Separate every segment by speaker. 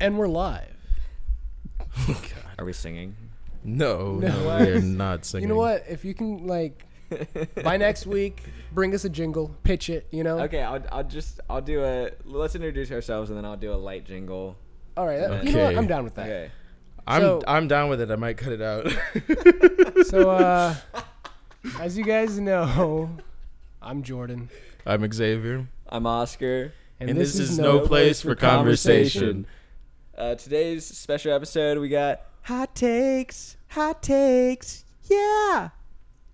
Speaker 1: And we're live.
Speaker 2: Are we singing?
Speaker 3: No,
Speaker 1: No.
Speaker 3: no, we're not singing.
Speaker 1: You know what? If you can, like, by next week, bring us a jingle, pitch it, you know?
Speaker 2: Okay, I'll, I'll just I'll do a let's introduce ourselves and then I'll do a light jingle.
Speaker 1: All right. that- You know what?
Speaker 3: Okay.
Speaker 1: I'm down with that.
Speaker 2: Okay.
Speaker 3: I'm
Speaker 1: So-
Speaker 3: I'm down with it. I might cut it out.
Speaker 1: So, uh, as you guys know, I'm Jordan.
Speaker 3: I'm Xavier,
Speaker 2: I'm Oscar.
Speaker 3: and, this, is no place for conversation.
Speaker 2: Uh, today's special episode we got hot takes, hot takes, yeah,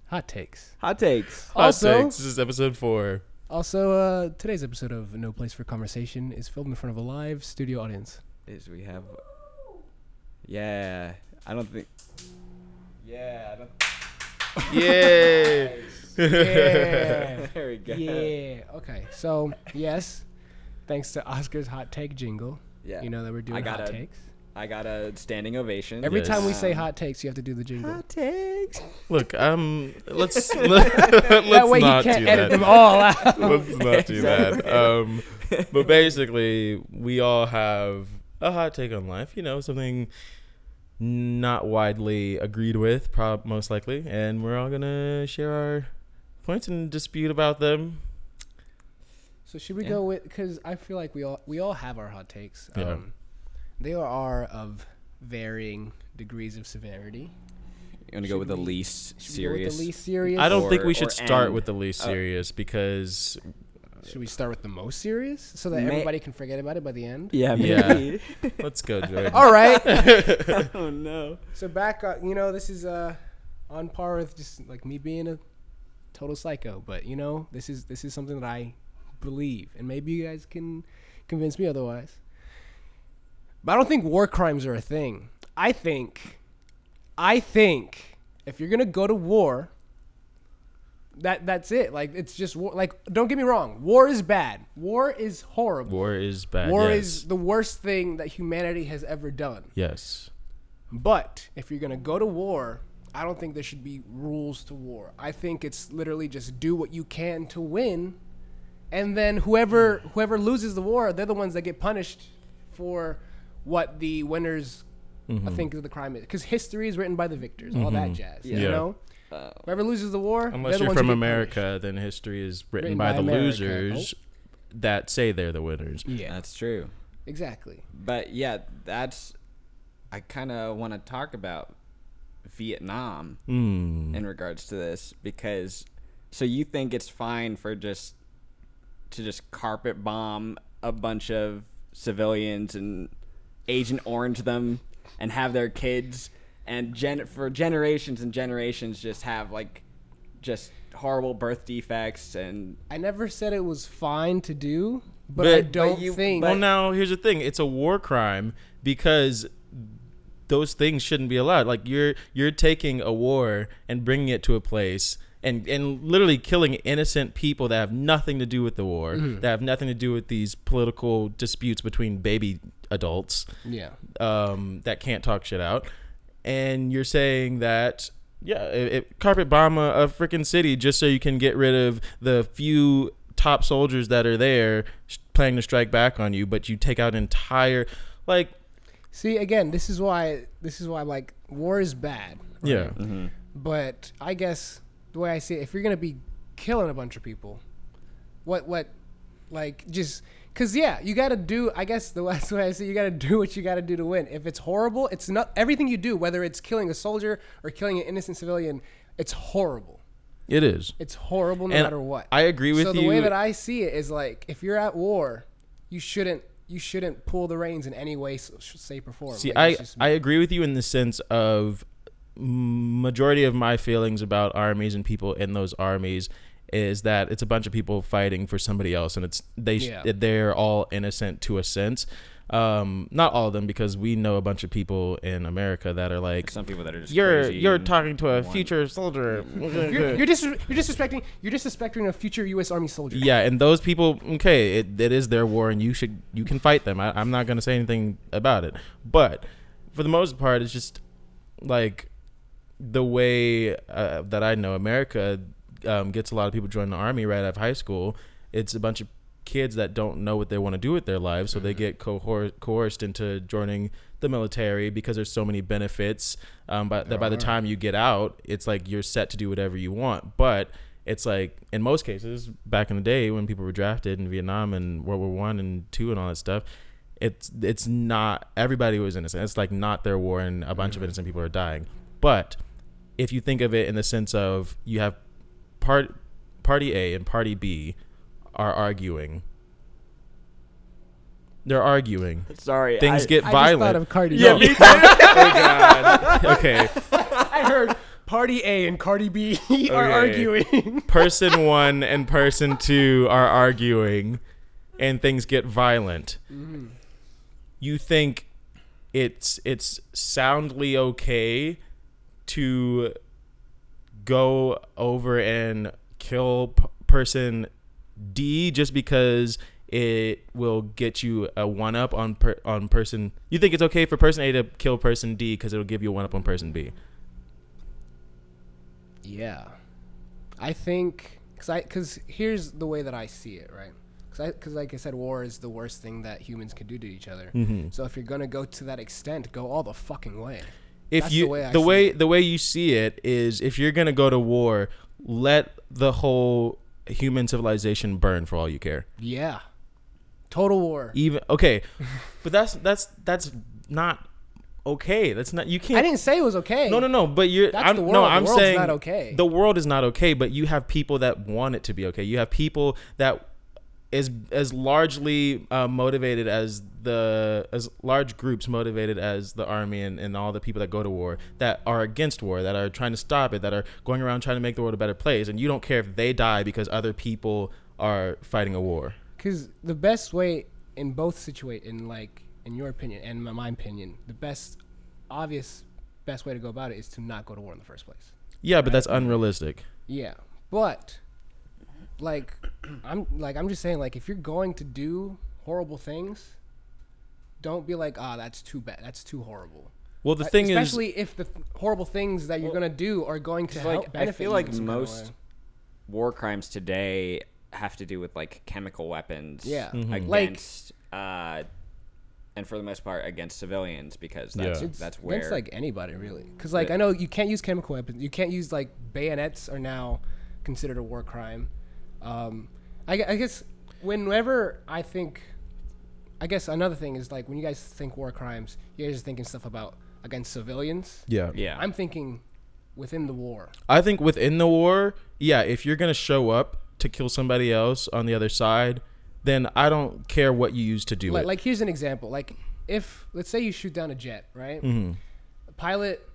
Speaker 1: Hot takes.
Speaker 2: hot takes.
Speaker 3: Hot
Speaker 1: Also-
Speaker 3: takes. This is episode four.
Speaker 1: Also, uh, today's episode of No Place for Conversation is filmed in front of a live studio audience.
Speaker 2: Is we have, yeah. I don't think. Yeah, I don't.
Speaker 3: Yay!
Speaker 1: Yeah.
Speaker 2: there we go.
Speaker 1: yeah. Okay. So, yes, thanks to Oscar's hot take jingle.
Speaker 2: Yeah.
Speaker 1: You know that we're doing I
Speaker 2: got
Speaker 1: hot
Speaker 2: a-
Speaker 1: takes.
Speaker 2: I got a standing ovation.
Speaker 1: Every
Speaker 3: Yes.
Speaker 1: time we say hot takes, you have to do the jingle.
Speaker 2: Hot takes.
Speaker 3: Look, um, let's let's
Speaker 1: that way
Speaker 3: not
Speaker 1: he can't
Speaker 3: do
Speaker 1: edit
Speaker 3: that.
Speaker 1: them all out.
Speaker 3: let's not do that. Um, but basically, we all have a hot take on life. You know, something not widely agreed with, prob- most likely, and we're all gonna share our points and dispute about them.
Speaker 1: So should we
Speaker 2: Yeah.
Speaker 1: go with? Because I feel like we all we all have our hot takes.
Speaker 3: Yeah.
Speaker 1: Um, they are of varying degrees of severity.
Speaker 2: You want to go with the least
Speaker 1: Should we go with
Speaker 2: serious?
Speaker 1: the least serious?
Speaker 3: I don't think we should start
Speaker 2: end.
Speaker 3: with the least
Speaker 2: Oh.
Speaker 3: serious because
Speaker 1: Should we start with the most serious so that
Speaker 2: May-
Speaker 1: everybody can forget about it by the end?
Speaker 2: Yeah,
Speaker 3: Yeah. let's go, Jordan.
Speaker 1: All right.
Speaker 2: oh no.
Speaker 1: so back, uh, you know, this is uh, on par with just like me being a total psycho. But you know, this is this is something that I believe, and maybe you guys can convince me otherwise. But I don't think war crimes are a thing. I think, I think if you're gonna go to war, that that's it. Like it's just war. Like don't get me wrong, war is bad. War is horrible.
Speaker 3: War is bad.
Speaker 1: War
Speaker 3: yes.
Speaker 1: is the worst thing that humanity has ever done.
Speaker 3: yes.
Speaker 1: But if you're gonna go to war, I don't think there should be rules to war. I think it's literally just do what you can to win, and then whoever whoever loses the war, they're the ones that get punished for what the winners I think the crime is. Because history is written by the victors, all that jazz. You
Speaker 3: Yeah.
Speaker 1: know,
Speaker 2: Uh,
Speaker 1: whoever loses the war,
Speaker 3: Unless
Speaker 1: they're the
Speaker 3: you're
Speaker 1: ones
Speaker 3: from
Speaker 1: get
Speaker 3: America, then history is written,
Speaker 1: Written
Speaker 3: by,
Speaker 1: by
Speaker 3: the
Speaker 1: America.
Speaker 3: losers that say they're the winners.
Speaker 1: Yeah,
Speaker 2: that's true.
Speaker 1: exactly.
Speaker 2: But yeah, that's. I kind of want to talk about Vietnam
Speaker 3: Mm.
Speaker 2: in regards to this because. So you think it's fine for just to just carpet bomb a bunch of civilians and Agent Orange them and have their kids and gen for generations and generations just have like just horrible birth defects and
Speaker 1: I never said it was fine to do, but, I don't
Speaker 2: but you-
Speaker 1: think.
Speaker 3: well, now here's the thing: it's a war crime because those things shouldn't be allowed. Like you're you're taking a war and bringing it to a place. And, and literally killing innocent people that have nothing to do with the war,
Speaker 1: Mm-hmm.
Speaker 3: that have nothing to do with these political disputes between baby adults.
Speaker 1: yeah.
Speaker 3: um, that can't talk shit out, and you're saying that yeah, it, it, carpet bomb a, a freaking city just so you can get rid of the few top soldiers that are there sh- planning to strike back on you, but you take out entire like
Speaker 1: See, again, this is why this is why like war is bad. right?
Speaker 3: yeah.
Speaker 1: But I guess the way I see it, if you're gonna be killing a bunch of people, what what, like just because yeah, you gotta do. I guess the last way I see, it, you gotta do what you gotta do to win. If it's horrible, it's not everything you do, whether it's killing a soldier or killing an innocent civilian. It's horrible.
Speaker 3: It is.
Speaker 1: It's horrible no
Speaker 3: And
Speaker 1: matter what.
Speaker 3: I agree with you.
Speaker 1: so the way that I see it is like if you're at war, you shouldn't you shouldn't pull the reins in any way, shape, or form.
Speaker 3: See,
Speaker 1: Like,
Speaker 3: I,
Speaker 1: just-
Speaker 3: I agree with you in the sense of majority of my feelings about armies and people in those armies is that it's a bunch of people fighting for somebody else and it's they
Speaker 1: yeah.
Speaker 3: they're all innocent to a sense um not all of them because we know a bunch of people in America that are like
Speaker 2: some people that are just
Speaker 3: you're
Speaker 2: crazy
Speaker 3: you're talking to a
Speaker 2: want-
Speaker 3: future soldier
Speaker 1: you're, you're, dis- you're disrespecting you're disrespecting a future U.S. Army soldier.
Speaker 3: yeah and those people okay it, it is their war and you should you can fight them I, i'm not going to say anything about it but for the most part it's just like the way uh, that i know america um, gets a lot of people join the army right out of high school it's a bunch of kids that don't know what they want to do with their lives, so they
Speaker 1: Mm-hmm.
Speaker 3: get cohor- coerced into joining the military because there's so many benefits. Um, but that by the time you get out, it's like you're set to do whatever you want. But it's like in most cases, back in the day when people were drafted in Vietnam and World War One and two and all that stuff, it's it's not everybody was innocent. It's like not their war, and a bunch of innocent people are dying. But if you think of it in the sense of you have part party A and party B are arguing. They're arguing.
Speaker 2: Sorry,
Speaker 3: Things
Speaker 2: I-
Speaker 3: get
Speaker 1: I
Speaker 3: violent.
Speaker 1: just thought of Cardi
Speaker 3: Yeah,
Speaker 1: B.
Speaker 3: me too. oh God. Okay.
Speaker 1: I heard Party A and Cardi B are
Speaker 3: Okay.
Speaker 1: arguing.
Speaker 3: Person one and person two are arguing, and things get violent. Mm-hmm. You think it's it's soundly okay to go over and kill p- person D just because it will get you a one up on per- on person. You think it's okay for person A to kill person D because it'll give you a one up on person B.
Speaker 1: Yeah, I think because I because here's the way that I see it, right? Because like I said, war is the worst thing that humans can do to each other.
Speaker 3: Mhm.
Speaker 1: So if you're gonna go to that extent, go all the fucking way.
Speaker 3: If
Speaker 1: That's
Speaker 3: you
Speaker 1: the way
Speaker 3: the way the way you see it is if you're gonna go to war, let the whole human civilization burn for all you care.
Speaker 1: Yeah, total war.
Speaker 3: Even okay, but that's that's that's not okay. That's not you can't.
Speaker 1: I didn't say it was okay.
Speaker 3: No, no, no. But you're.
Speaker 1: That's
Speaker 3: I'm,
Speaker 1: the
Speaker 3: No,
Speaker 1: world. The
Speaker 3: I'm
Speaker 1: world's
Speaker 3: saying
Speaker 1: not okay.
Speaker 3: The world is not okay, but you have people that want it to be okay. You have people that is as largely uh, motivated as the as large groups motivated as the army and, and all the people that go to war that are against war that are trying to stop it that are going around trying to make the world a better place. And you don't care if they die because other people are fighting a war.
Speaker 1: Because the best way in both situate in like in your opinion and my, my opinion, the best obvious best way to go about it is to not go to war in the first place.
Speaker 3: yeah but that's unrealistic.
Speaker 1: Yeah, but like I'm like I'm just saying like if you're going to do horrible things, don't be like ah that's too bad that's too horrible.
Speaker 3: well the
Speaker 1: Uh,
Speaker 3: thing is
Speaker 1: especially if the th- horrible things that you're
Speaker 2: Well,
Speaker 1: gonna do are going to help
Speaker 2: like, I feel
Speaker 1: you
Speaker 2: like
Speaker 1: in kind of
Speaker 2: most
Speaker 1: way.
Speaker 2: war crimes today have to do with like chemical weapons.
Speaker 1: Yeah. Mhm.
Speaker 3: Mm-hmm.
Speaker 1: Like-
Speaker 2: Against, uh, and for the most part against civilians because that's
Speaker 3: Yeah.
Speaker 2: That's where
Speaker 1: against like anybody really because like
Speaker 2: Yeah.
Speaker 1: i know you can't use chemical weapons you can't use like bayonets are now considered a war crime um i, I guess whenever i think i guess another thing is like when you guys think war crimes you guys are thinking stuff about against civilians
Speaker 3: yeah
Speaker 2: yeah.
Speaker 1: i'm thinking within the war
Speaker 3: I think within the war, yeah, if you're gonna show up to kill somebody else on the other side, then I don't care what you use to do
Speaker 1: like,
Speaker 3: it.
Speaker 1: like here's an example like if let's say you shoot down a jet right
Speaker 3: Mm-hmm.
Speaker 1: a pilot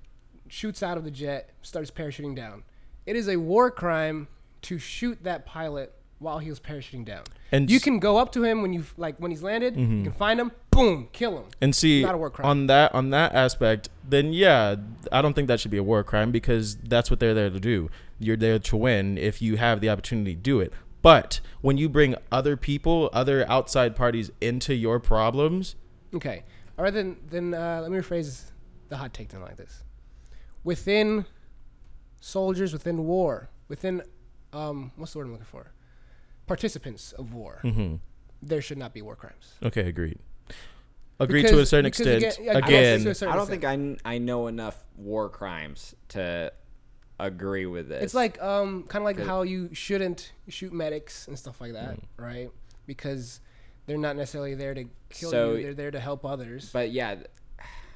Speaker 1: shoots out of the jet starts parachuting down it is a war crime to shoot that pilot while he was parachuting down
Speaker 3: And
Speaker 1: you can go up to him when you like when he's landed
Speaker 3: Mm-hmm.
Speaker 1: you can find him boom kill him
Speaker 3: and see
Speaker 1: not a war crime.
Speaker 3: on that on that aspect, then yeah, I don't think that should be a war crime because that's what they're there to do. You're there to win if you have the opportunity to do it. But when you bring other people, other outside parties into your problems,
Speaker 1: okay all right then then uh, let me rephrase the hot take then like this within soldiers within war within um what's the word i'm looking for participants of war
Speaker 3: hmm
Speaker 1: there should not be war crimes
Speaker 3: okay, agreed. Agreed to a certain extent.
Speaker 1: again- yeah, I don't think to a certain
Speaker 2: I don't think I, I know enough war crimes to agree with this.
Speaker 1: It's like um, kind of like how you shouldn't shoot medics and stuff like that, right? Because they're not necessarily there to kill
Speaker 2: So-
Speaker 1: you; they're there to help others. But,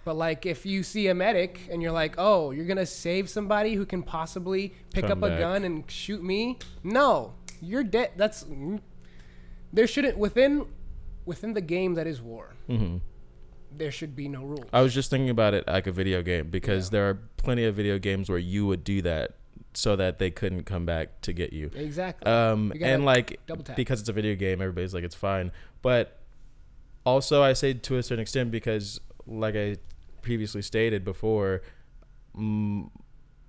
Speaker 2: but
Speaker 1: like, if you see a medic and you're like, "Oh, you're gonna save somebody who can possibly pick
Speaker 3: Come
Speaker 1: up a gun and shoot me," no, you're dead. That's there shouldn't within within the game that is war.
Speaker 3: mhm.
Speaker 1: There should be no rules.
Speaker 3: I was just thinking about it like a video game because
Speaker 1: Yeah.
Speaker 3: there are plenty of video games where you would do that so that they couldn't come back to get you.
Speaker 1: exactly.
Speaker 3: Um,
Speaker 1: You
Speaker 3: and like because it's a video game, everybody's like it's fine. But also, I say to a certain extent because, like I previously stated before, mm,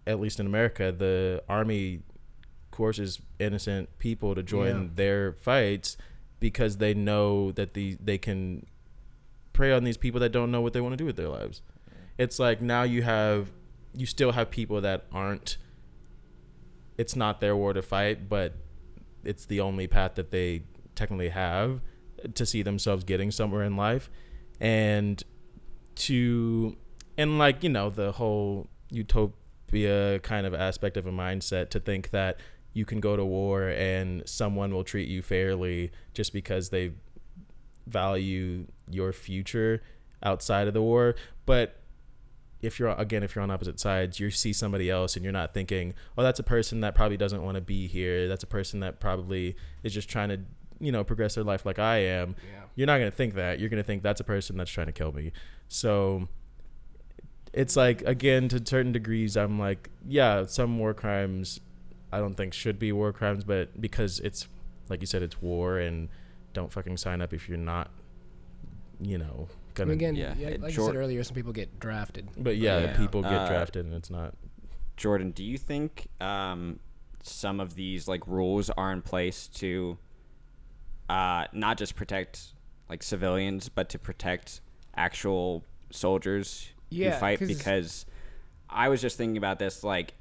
Speaker 3: at least in America, the army coerces innocent people to join
Speaker 1: Yeah.
Speaker 3: their fights because they know that the they can prey on these people that don't know what they want to do with their lives. It's like now you have you still have people that aren't it's not their war to fight, but it's the only path that they technically have to see themselves getting somewhere in life and to and like you know the whole utopia kind of aspect of a mindset to think that you can go to war and someone will treat you fairly just because they value your future outside of the war. But if you're again if you're on opposite sides you see somebody else and you're not thinking oh that's a person that probably doesn't want to be here. That's a person that probably is just trying to you know progress their life like i am
Speaker 1: Yeah.
Speaker 3: you're not going to think that you're going to think that's a person that's trying to kill me so it's like again to certain degrees i'm like yeah some war crimes i don't think should be war crimes but because it's like you said it's war and don't fucking sign up if you're not you know gonna
Speaker 1: mean, again,
Speaker 2: Yeah,
Speaker 1: yeah, like I
Speaker 2: Jor-
Speaker 1: said earlier, some people get drafted.
Speaker 3: but yeah,
Speaker 2: Yeah.
Speaker 3: people get
Speaker 2: Uh,
Speaker 3: drafted and it's not
Speaker 2: Jordan, do you think um, some of these like rules are in place to uh, not just protect like civilians, but to protect actual soldiers
Speaker 1: Yeah,
Speaker 2: who fight. Because I was just thinking about this, like,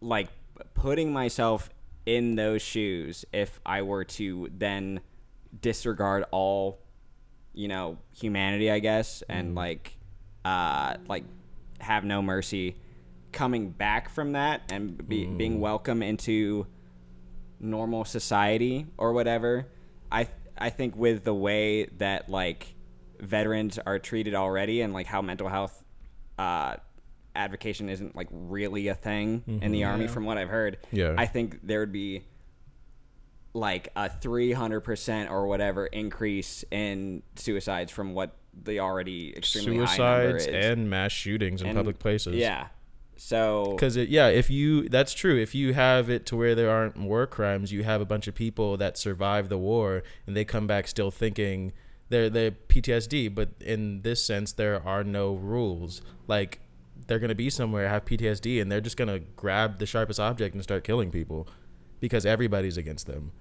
Speaker 2: like putting myself in those shoes. If I were to then disregard all, you know, humanity, I guess, and like, uh, like have no mercy coming back from that and be, being welcome into normal society or whatever i i think with the way that like veterans are treated already and like how mental health uh advocation isn't like really a thing in the army
Speaker 1: Yeah.
Speaker 2: from what i've heard
Speaker 3: Yeah.
Speaker 2: i think there would be like a 300% or whatever increase in suicides from what the already extremely high number
Speaker 3: suicides
Speaker 2: is
Speaker 3: and mass shootings in
Speaker 2: And-
Speaker 3: public places
Speaker 2: yeah so
Speaker 3: because yeah if you that's true. If you have it to where there aren't war crimes you have a bunch of people that survive the war and they come back still thinking they're they're ptsd but in this sense there are no rules. Like they're gonna be somewhere have ptsd and they're just gonna grab the sharpest object and start killing people because everybody's against them.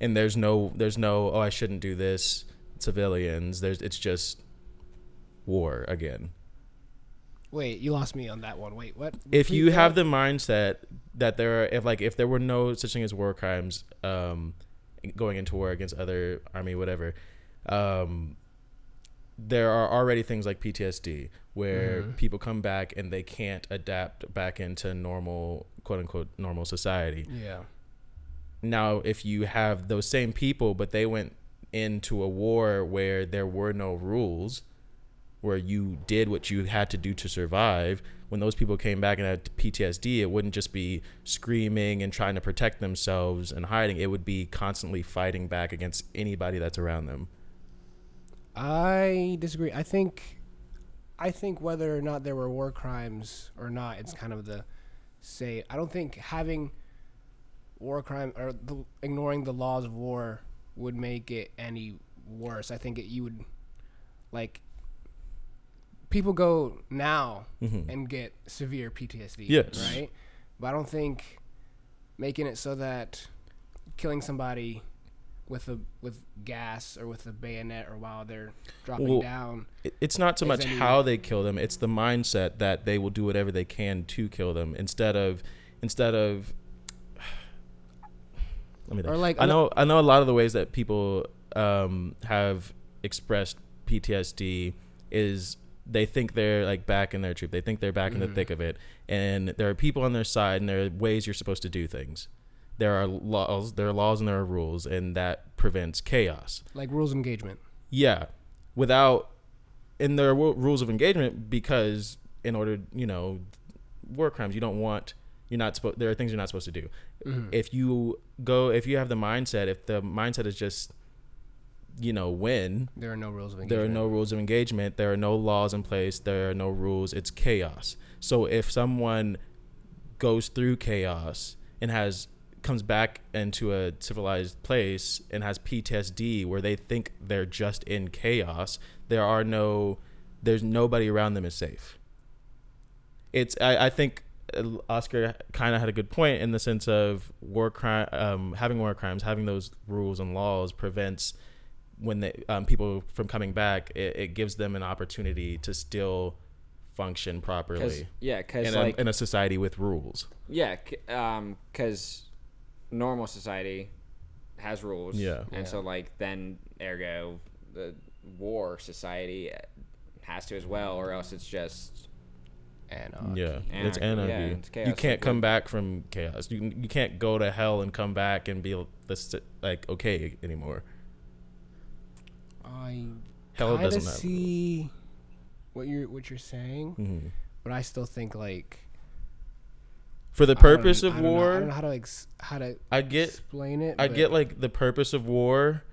Speaker 3: And there's no there's no oh i shouldn't do this. Civilians there's it's just war again
Speaker 1: Wait, you lost me on that one. Wait, what?
Speaker 3: if you have the mindset that there are if like if there were no such thing as war crimes um going into war against other army whatever um there are already things like PTSD where
Speaker 1: Mm-hmm.
Speaker 3: people come back and they can't adapt back into normal quote unquote normal society
Speaker 1: yeah,
Speaker 3: now if you have those same people but they went into a war where there were no rules where you did what you had to do to survive when those people came back and had PTSD it wouldn't just be screaming and trying to protect themselves and hiding it would be constantly fighting back against anybody that's around them
Speaker 1: I disagree. I think, I think whether or not there were war crimes or not, it's kind of the say. I don't think having war crime or the, ignoring the laws of war would make it any worse. I think it, you would like people go now
Speaker 3: Mhm.
Speaker 1: and get severe PTSD.
Speaker 3: Yes.
Speaker 1: Right. But I don't think making it so that killing somebody with a with gas or with a bayonet or while they're dropping
Speaker 3: Well,
Speaker 1: down.
Speaker 3: It's not so much
Speaker 1: any-
Speaker 3: how they kill them it's the mindset that they will do whatever they can to kill them instead of instead of let me think.
Speaker 1: Or like
Speaker 3: I know I know a lot of the ways that people um, have expressed PTSD is they think they're like back in their troop. They think they're back in the mm-hmm. thick of it, and there are people on their side, and there are ways you're supposed to do things. There are laws, there are laws, and there are rules, and that prevents chaos.
Speaker 1: like rules of engagement.
Speaker 3: Yeah, without and there are ru- rules of engagement because in order, you know, war crimes, you don't want you're not supposed. There are things you're not supposed to do. Mm-hmm. If you go, if you have the mindset, if the mindset is just, you know, win,
Speaker 1: There are no rules of
Speaker 3: there
Speaker 1: engagement.
Speaker 3: are no rules of engagement. There are no laws in place. There are no rules. It's chaos. So if someone goes through chaos and has comes back into a civilized place and has PTSD where they think they're just in chaos, there are no there's nobody around them is safe. It's I, I think uh, Oscar kind of had a good point in the sense of war crime um, having war crimes having those rules and laws prevents when they um, people from coming back it, it gives them an opportunity to still function
Speaker 2: Cause,
Speaker 3: properly
Speaker 2: yeah, because
Speaker 3: in,
Speaker 2: like
Speaker 3: a, in a society with rules
Speaker 2: yeah, c- um, because normal society has rules.
Speaker 3: Yeah.
Speaker 2: And
Speaker 1: Yeah.
Speaker 2: so like then ergo the war society has to as well, or else it's just
Speaker 1: Anarchy.
Speaker 3: Yeah, it's
Speaker 2: Anarchy, yeah, it's chaos.
Speaker 3: You can't
Speaker 2: Like,
Speaker 3: come
Speaker 2: what-
Speaker 3: back from chaos. You you can't go to hell and come back and be this like okay anymore.
Speaker 1: I
Speaker 3: Hell
Speaker 1: kind
Speaker 3: doesn't
Speaker 1: of
Speaker 3: have.
Speaker 1: see what you're what you're saying,
Speaker 3: Mhm.
Speaker 1: but I still think like
Speaker 3: For the purpose of
Speaker 1: don't know- I
Speaker 3: war,
Speaker 1: don't know how to ex- how to
Speaker 3: I get
Speaker 1: explain it.
Speaker 3: I
Speaker 1: but
Speaker 3: get like the purpose of war.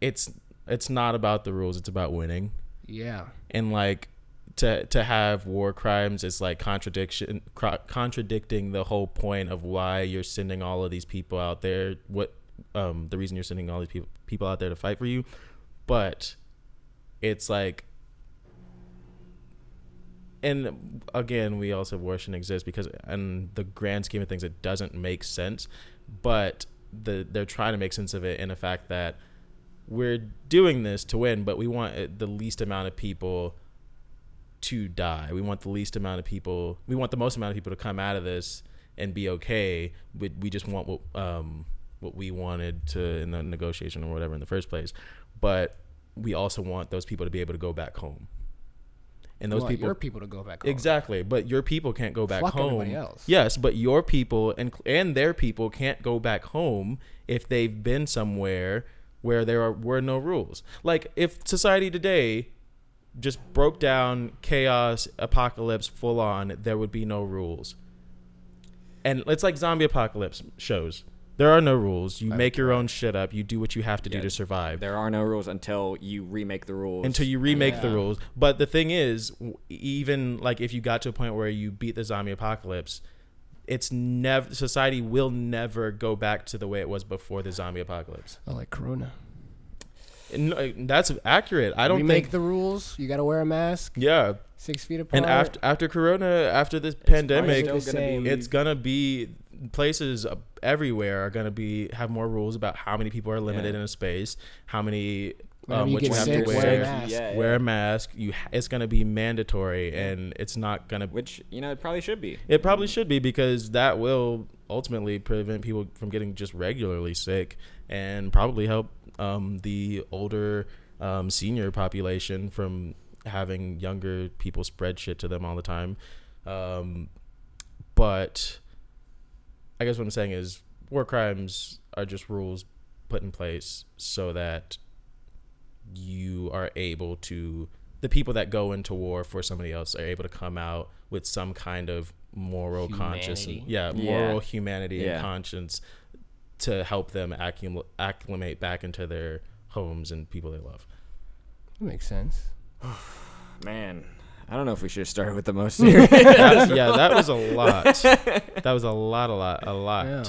Speaker 3: It's it's not about the rules. It's about winning.
Speaker 1: yeah,
Speaker 3: and like to to have war crimes is like contradiction cro- contradicting the whole point of why you're sending all of these people out there what um the reason you're sending all these people people out there to fight for you but it's like and again we also war shouldn't exist because in the grand scheme of things it doesn't make sense but the they're trying to make sense of it in the fact that we're doing this to win, but we want uh, the least amount of people to die. We want the least amount of people. We want the most amount of people to come out of this and be okay. We, we just want what um what we wanted to in the negotiation or whatever in the first place. But we also want those people to be able to go back home. And those people
Speaker 1: your people to go back home.
Speaker 3: Exactly, but your people can't go back
Speaker 1: Fuck
Speaker 3: home.
Speaker 1: else.
Speaker 3: Yes, but your people and and their people can't go back home if they've been somewhere where there are, were no rules. Like if society today just broke down, chaos, apocalypse, full on, there would be no rules. And it's like zombie apocalypse shows. There are no rules. You
Speaker 1: I
Speaker 3: make your own shit up. You do what you have to do
Speaker 2: Yeah.
Speaker 3: to survive
Speaker 2: There are no rules until you remake the rules.
Speaker 3: until you remake the
Speaker 1: Yeah.
Speaker 3: rules. But the thing is, w- even like if you got to a point where you beat the zombie apocalypse, it's never society will never go back to the way it was before the zombie apocalypse.
Speaker 1: Oh, like Corona.
Speaker 3: And, uh, that's accurate. I don't
Speaker 1: Remake
Speaker 3: think.
Speaker 1: the rules. You got to wear a mask.
Speaker 3: yeah,
Speaker 1: Six feet apart.
Speaker 3: and after after Corona, after this
Speaker 2: It's probably
Speaker 3: pandemic,
Speaker 2: still
Speaker 1: the
Speaker 2: gonna be-
Speaker 3: it's gonna be places uh, everywhere are gonna be have more rules about how many people are limited
Speaker 2: Yeah.
Speaker 3: in a space, how many
Speaker 1: Whenever
Speaker 3: um,
Speaker 1: you
Speaker 3: what you have
Speaker 1: sick,
Speaker 3: to
Speaker 1: wear a
Speaker 3: wear.
Speaker 1: mask.
Speaker 2: Yeah,
Speaker 3: Wear
Speaker 2: yeah.
Speaker 3: a mask. You, ha- it's gonna be mandatory, and it's not gonna
Speaker 2: which you know it probably should be.
Speaker 3: It probably should be because that will ultimately prevent people from getting just regularly sick and probably help um, the older um, senior population from having younger people spread shit to them all the time. Um, but I guess what I'm saying is war crimes are just rules put in place so that you are able to the people that go into war for somebody else are able to come out with some kind of moral conscience
Speaker 1: Humanity.
Speaker 3: yeah
Speaker 2: Yeah.
Speaker 3: moral humanity
Speaker 2: Yeah.
Speaker 3: and conscience to help them accum- acclimate back into their homes and people they love
Speaker 1: That makes sense.
Speaker 2: Man, I don't know if we should have started with the most serious.
Speaker 3: That's- yeah that was a lot that was a lot a lot a lot
Speaker 1: Yeah.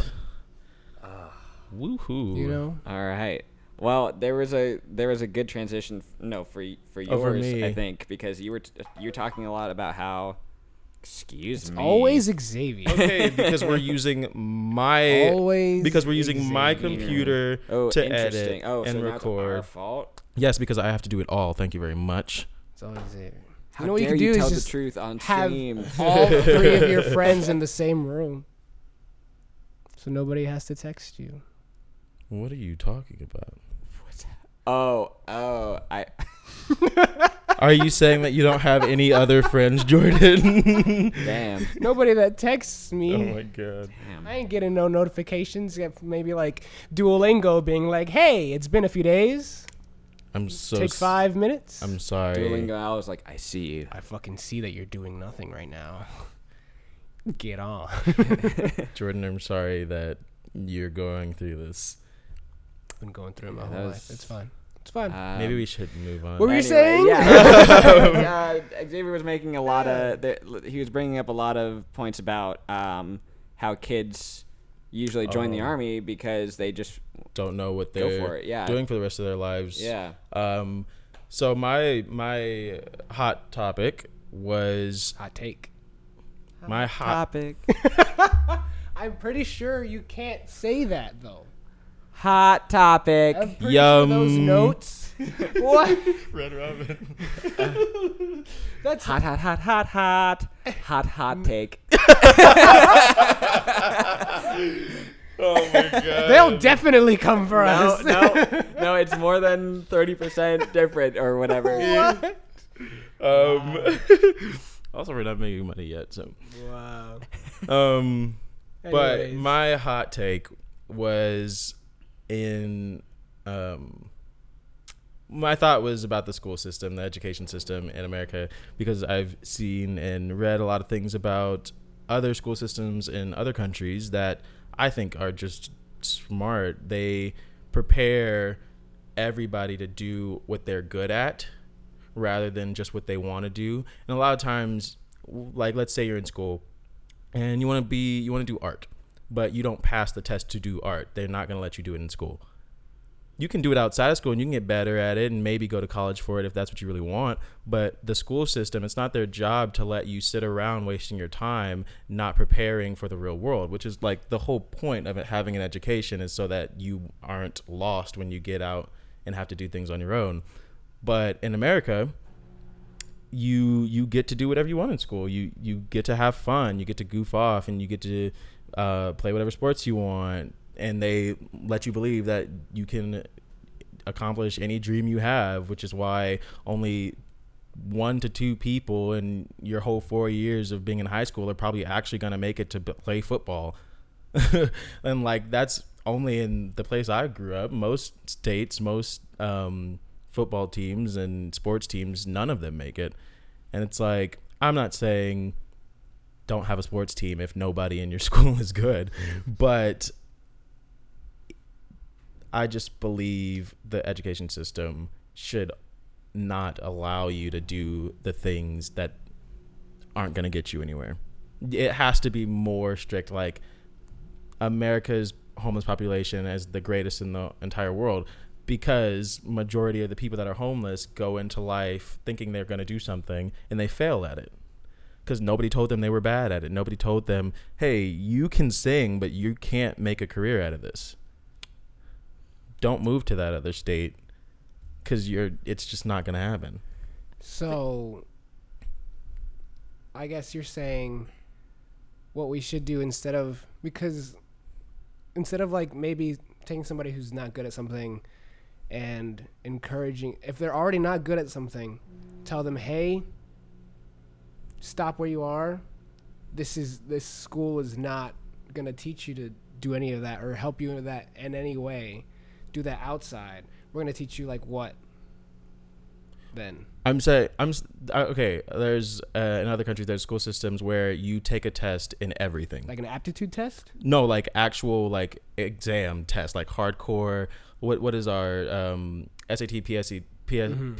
Speaker 3: woohoo
Speaker 1: You know.
Speaker 2: All right. Well, there was a there was a good transition. f- No, for for yours,
Speaker 3: Oh, for
Speaker 2: I think, because you were t- you're talking a lot about how. Excuse
Speaker 1: It's
Speaker 2: me.
Speaker 1: always Xavier.
Speaker 3: okay because we're using my
Speaker 1: always
Speaker 3: because we're using my computer
Speaker 2: Oh,
Speaker 3: to edit
Speaker 2: oh,
Speaker 3: and
Speaker 2: so now our
Speaker 3: record
Speaker 2: fault.
Speaker 3: yes because i have to do it all thank you very much
Speaker 1: It's always Xavier.
Speaker 2: How
Speaker 1: you know what you can do
Speaker 2: tell
Speaker 1: is
Speaker 2: the
Speaker 1: just
Speaker 2: truth on
Speaker 1: have
Speaker 2: stream?
Speaker 1: all three of your friends in the same room, so nobody has to text you.
Speaker 3: what are you talking about What's
Speaker 2: Oh, oh, I.
Speaker 3: Are you saying that you don't have any other friends, Jordan?
Speaker 2: Damn.
Speaker 1: Nobody that texts me.
Speaker 3: oh my god.
Speaker 2: Damn.
Speaker 1: I ain't getting no notifications. except Maybe like Duolingo being like, "Hey, it's been a few days.
Speaker 3: I'm so
Speaker 1: Take
Speaker 3: s-
Speaker 1: five minutes."
Speaker 3: I'm sorry.
Speaker 2: Duolingo, I was like, I see you.
Speaker 1: I fucking see that you're doing nothing right now. Get on.
Speaker 3: Jordan, I'm sorry that you're going through this.
Speaker 1: Been going through it my
Speaker 2: Yeah,
Speaker 1: whole
Speaker 2: that
Speaker 1: life. It's fine. It's fine.
Speaker 2: Um,
Speaker 3: Maybe we should move on.
Speaker 1: What were you
Speaker 2: Anyway,
Speaker 1: saying?
Speaker 2: Yeah. uh, Xavier was making a lot of. The, he was bringing up a lot of points about um, how kids usually join the
Speaker 3: Oh.
Speaker 2: army because they just
Speaker 3: Don't know what they're
Speaker 2: for it. Yeah.
Speaker 3: doing for the rest of their lives.
Speaker 2: Yeah.
Speaker 3: Um so my my hot topic was
Speaker 1: Hot take.
Speaker 3: my hot
Speaker 2: topic.
Speaker 1: I'm pretty sure you can't say that though.
Speaker 2: Hot topic.
Speaker 1: I'm pretty sure those
Speaker 3: Yum.
Speaker 1: notes. what?
Speaker 3: Red Robin.
Speaker 1: That's
Speaker 2: Hot, hot, hot, hot, hot. Hot, hot take.
Speaker 3: Oh my god.
Speaker 1: They'll definitely come for
Speaker 2: No,
Speaker 1: us.
Speaker 2: no, no. It's more than thirty percent different or whatever.
Speaker 3: Um. also, we're not making money yet, so.
Speaker 1: wow.
Speaker 3: Um. But
Speaker 1: Anyways.
Speaker 3: my hot take was in um my thought was about the school system, the education system in America, because I've seen and read a lot of things about other school systems in other countries that I think are just smart. They prepare everybody to do what they're good at rather than just what they want to do. And a lot of times, like let's say you're in school and you want to be you want to do art but you don't pass the test to do art they're not going to let you do it in school you can do it outside of school and you can get better at it and maybe go to college for it if that's what you really want but the school system it's not their job to let you sit around wasting your time not preparing for the real world which is like the whole point of having an education is so that you aren't lost when you get out and have to do things on your own but in america you you get to do whatever you want in school. You you get to have fun. You get to goof off, and you get to uh, play whatever sports you want. And they let you believe that you can accomplish any dream you have, which is why only one to two people in your whole four years of being in high school are probably actually going to make it to play football. and like that's only in the place I grew up. Most states, most um, football teams and sports teams, none of them make it. And it's like I'm not saying don't have a sports team if nobody in your school is good, but I just believe the education system should not allow you to do the things that aren't going to get you anywhere. It has to be more strict like America's homeless population is the greatest in the entire world because majority of the people that are homeless go into life thinking they're going to do something and they fail at it because nobody told them they were bad at it nobody told them hey you can sing but you can't make a career out of this don't move to that other state because you're it's just not going to happen
Speaker 1: So, I guess you're saying what we should do instead of because instead of like maybe taking somebody who's not good at something and encouraging if they're already not good at something, tell them, "Hey, stop where you are. This is this school is not going to teach you to do any of that or help you in that in any way. Do that outside. We're going to teach you like what then."
Speaker 3: I'm saying I'm okay. There's uh, in other countries there's school systems where you take a test in everything.
Speaker 1: Like an aptitude test?
Speaker 3: no, like actual like exam test, like hardcore. What what is our um, SAT, PSC, P,
Speaker 1: Mhm.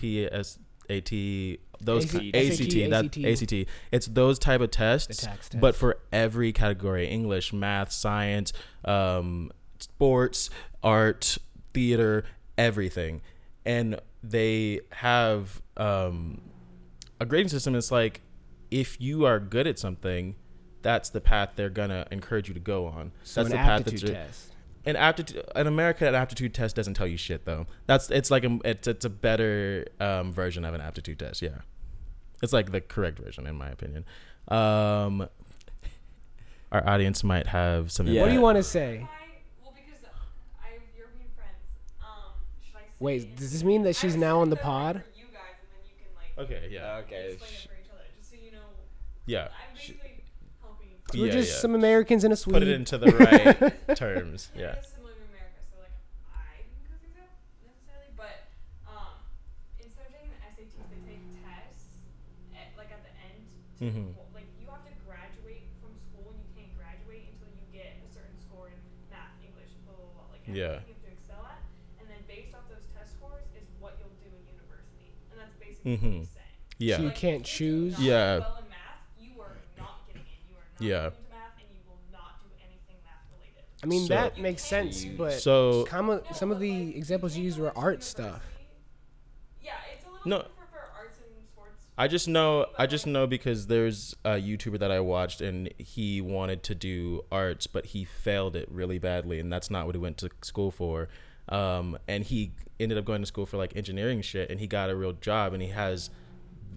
Speaker 3: PSAT, those
Speaker 1: AC-
Speaker 3: ki- ACT, that
Speaker 1: ACT.
Speaker 3: ACT. It's those type of tests,
Speaker 1: tax
Speaker 3: but for every category: English, math, science, um, sports, art, theater, everything, and they have um, a grading system. It's like if you are good at something, that's the path they're gonna encourage you to go on.
Speaker 1: So
Speaker 3: that's
Speaker 1: an
Speaker 3: the path
Speaker 1: aptitude
Speaker 3: that
Speaker 1: test.
Speaker 3: an aptitude in America an aptitude test doesn't tell you shit though. That's it's like a it's it's a better um, version of an aptitude test. Yeah, it's like the correct version in my opinion. Um, our audience might have some.
Speaker 2: Yeah.
Speaker 1: What do you want to say?
Speaker 4: I, well, because I have European friends. Um, should I say
Speaker 1: Wait, does this mean that she's now on the
Speaker 4: set that up
Speaker 1: pod?
Speaker 4: For you guys, and then you can like
Speaker 3: Okay. Yeah.
Speaker 2: Okay.
Speaker 4: explain it for each other, just so you know.
Speaker 3: Yeah.
Speaker 4: I'm
Speaker 3: Sh-
Speaker 4: basically helping.
Speaker 1: We're
Speaker 3: Yeah,
Speaker 1: just
Speaker 3: yeah.
Speaker 1: some Americans in a suite.
Speaker 3: Put it into the right terms.
Speaker 4: Yeah.
Speaker 3: Yeah.
Speaker 4: It's similar to America, so like I didn't go through that necessarily, but um, instead of taking the SATs, they take tests at, like at the end. To,
Speaker 3: Mhm.
Speaker 4: like you have to graduate from school, and you can't graduate until you get a certain score in math, English, blah blah blah. Like
Speaker 3: Yeah.
Speaker 4: everything you have to excel at, and then based off those test scores is what you'll do in university, and that's basically what
Speaker 3: Mhm.
Speaker 4: he's.
Speaker 3: Yeah.
Speaker 1: So you
Speaker 4: Like,
Speaker 1: can't
Speaker 4: if
Speaker 1: choose?
Speaker 4: You
Speaker 3: Yeah.
Speaker 4: well in math, you are not getting in. You are not
Speaker 3: Yeah.
Speaker 4: getting into math, and you will not do anything math related.
Speaker 1: I mean,
Speaker 3: So-
Speaker 1: that makes sense,
Speaker 2: You-
Speaker 1: but
Speaker 3: So
Speaker 1: some of, some of the examples you used were art stuff.
Speaker 4: Yeah, it's a little
Speaker 3: No.
Speaker 4: different for arts and sports.
Speaker 3: I just know I just know because there's a YouTuber that I watched and he wanted to do arts but he failed it really badly and that's not what he went to school for. Um, and he ended up going to school for like engineering shit and he got a real job and he has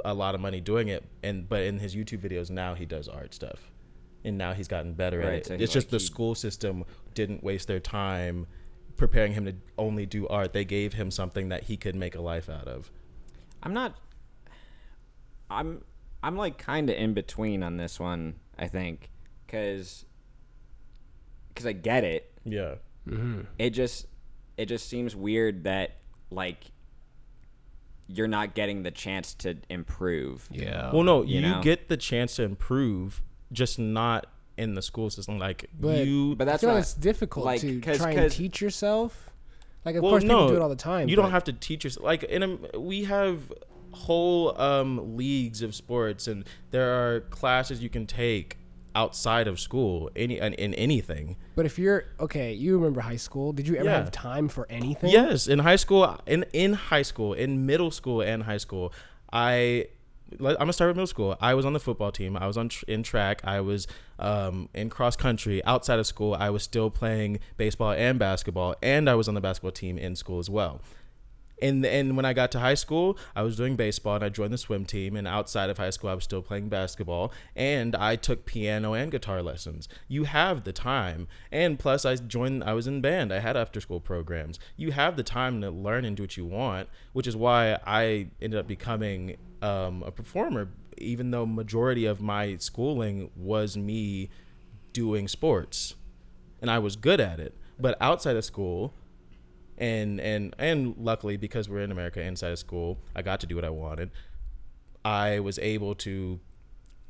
Speaker 3: a lot of money doing it and but in his YouTube videos now he does art stuff. and now he's gotten better
Speaker 2: Right,
Speaker 3: at it.
Speaker 2: so he,
Speaker 3: it's just
Speaker 2: like,
Speaker 3: the
Speaker 2: he-
Speaker 3: school system didn't waste their time preparing him to only do art. They gave him something that he could make a life out of.
Speaker 2: I'm not. I'm I'm like kind of in between on this one. I think because because I get it.
Speaker 3: Yeah. Mm-hmm.
Speaker 2: It just it just seems weird that like you're not getting the chance to improve.
Speaker 1: Yeah.
Speaker 3: Well, no,
Speaker 2: you
Speaker 3: you,
Speaker 2: know?
Speaker 3: get the chance to improve, just not in the school system. Like
Speaker 1: But-
Speaker 3: you,
Speaker 2: But
Speaker 1: I
Speaker 2: that's
Speaker 1: feel
Speaker 2: not
Speaker 1: like it's difficult
Speaker 2: like,
Speaker 1: to
Speaker 2: 'cause-
Speaker 1: try and teach yourself. Like, of
Speaker 3: well,
Speaker 1: course, people
Speaker 3: no,
Speaker 1: do it all the time.
Speaker 3: You
Speaker 1: but-
Speaker 3: don't have to teach yourself. Like in a, we have whole um, leagues of sports, and there are classes you can take outside of school, any in, in anything.
Speaker 1: But if you're okay, you remember high school? Did you ever
Speaker 3: Yeah.
Speaker 1: have time for anything?
Speaker 3: Yes, in high school, in in high school, in middle school and high school, I I'm gonna start with middle school. I was on the football team. I was on tr- in track. I was um, in cross country. Outside of school, I was still playing baseball and basketball, and I was on the basketball team in school as well. And and when I got to high school, I was doing baseball and I joined the swim team. And outside of high school, I was still playing basketball and I took piano and guitar lessons. You have the time, and plus I joined. I was in band. I had after school programs. You have the time to learn and do what you want, which is why I ended up becoming um, a performer. Even though majority of my schooling was me doing sports, and I was good at it. But outside of school, and and and luckily because we're in America inside of school, I got to do what I wanted. I was able to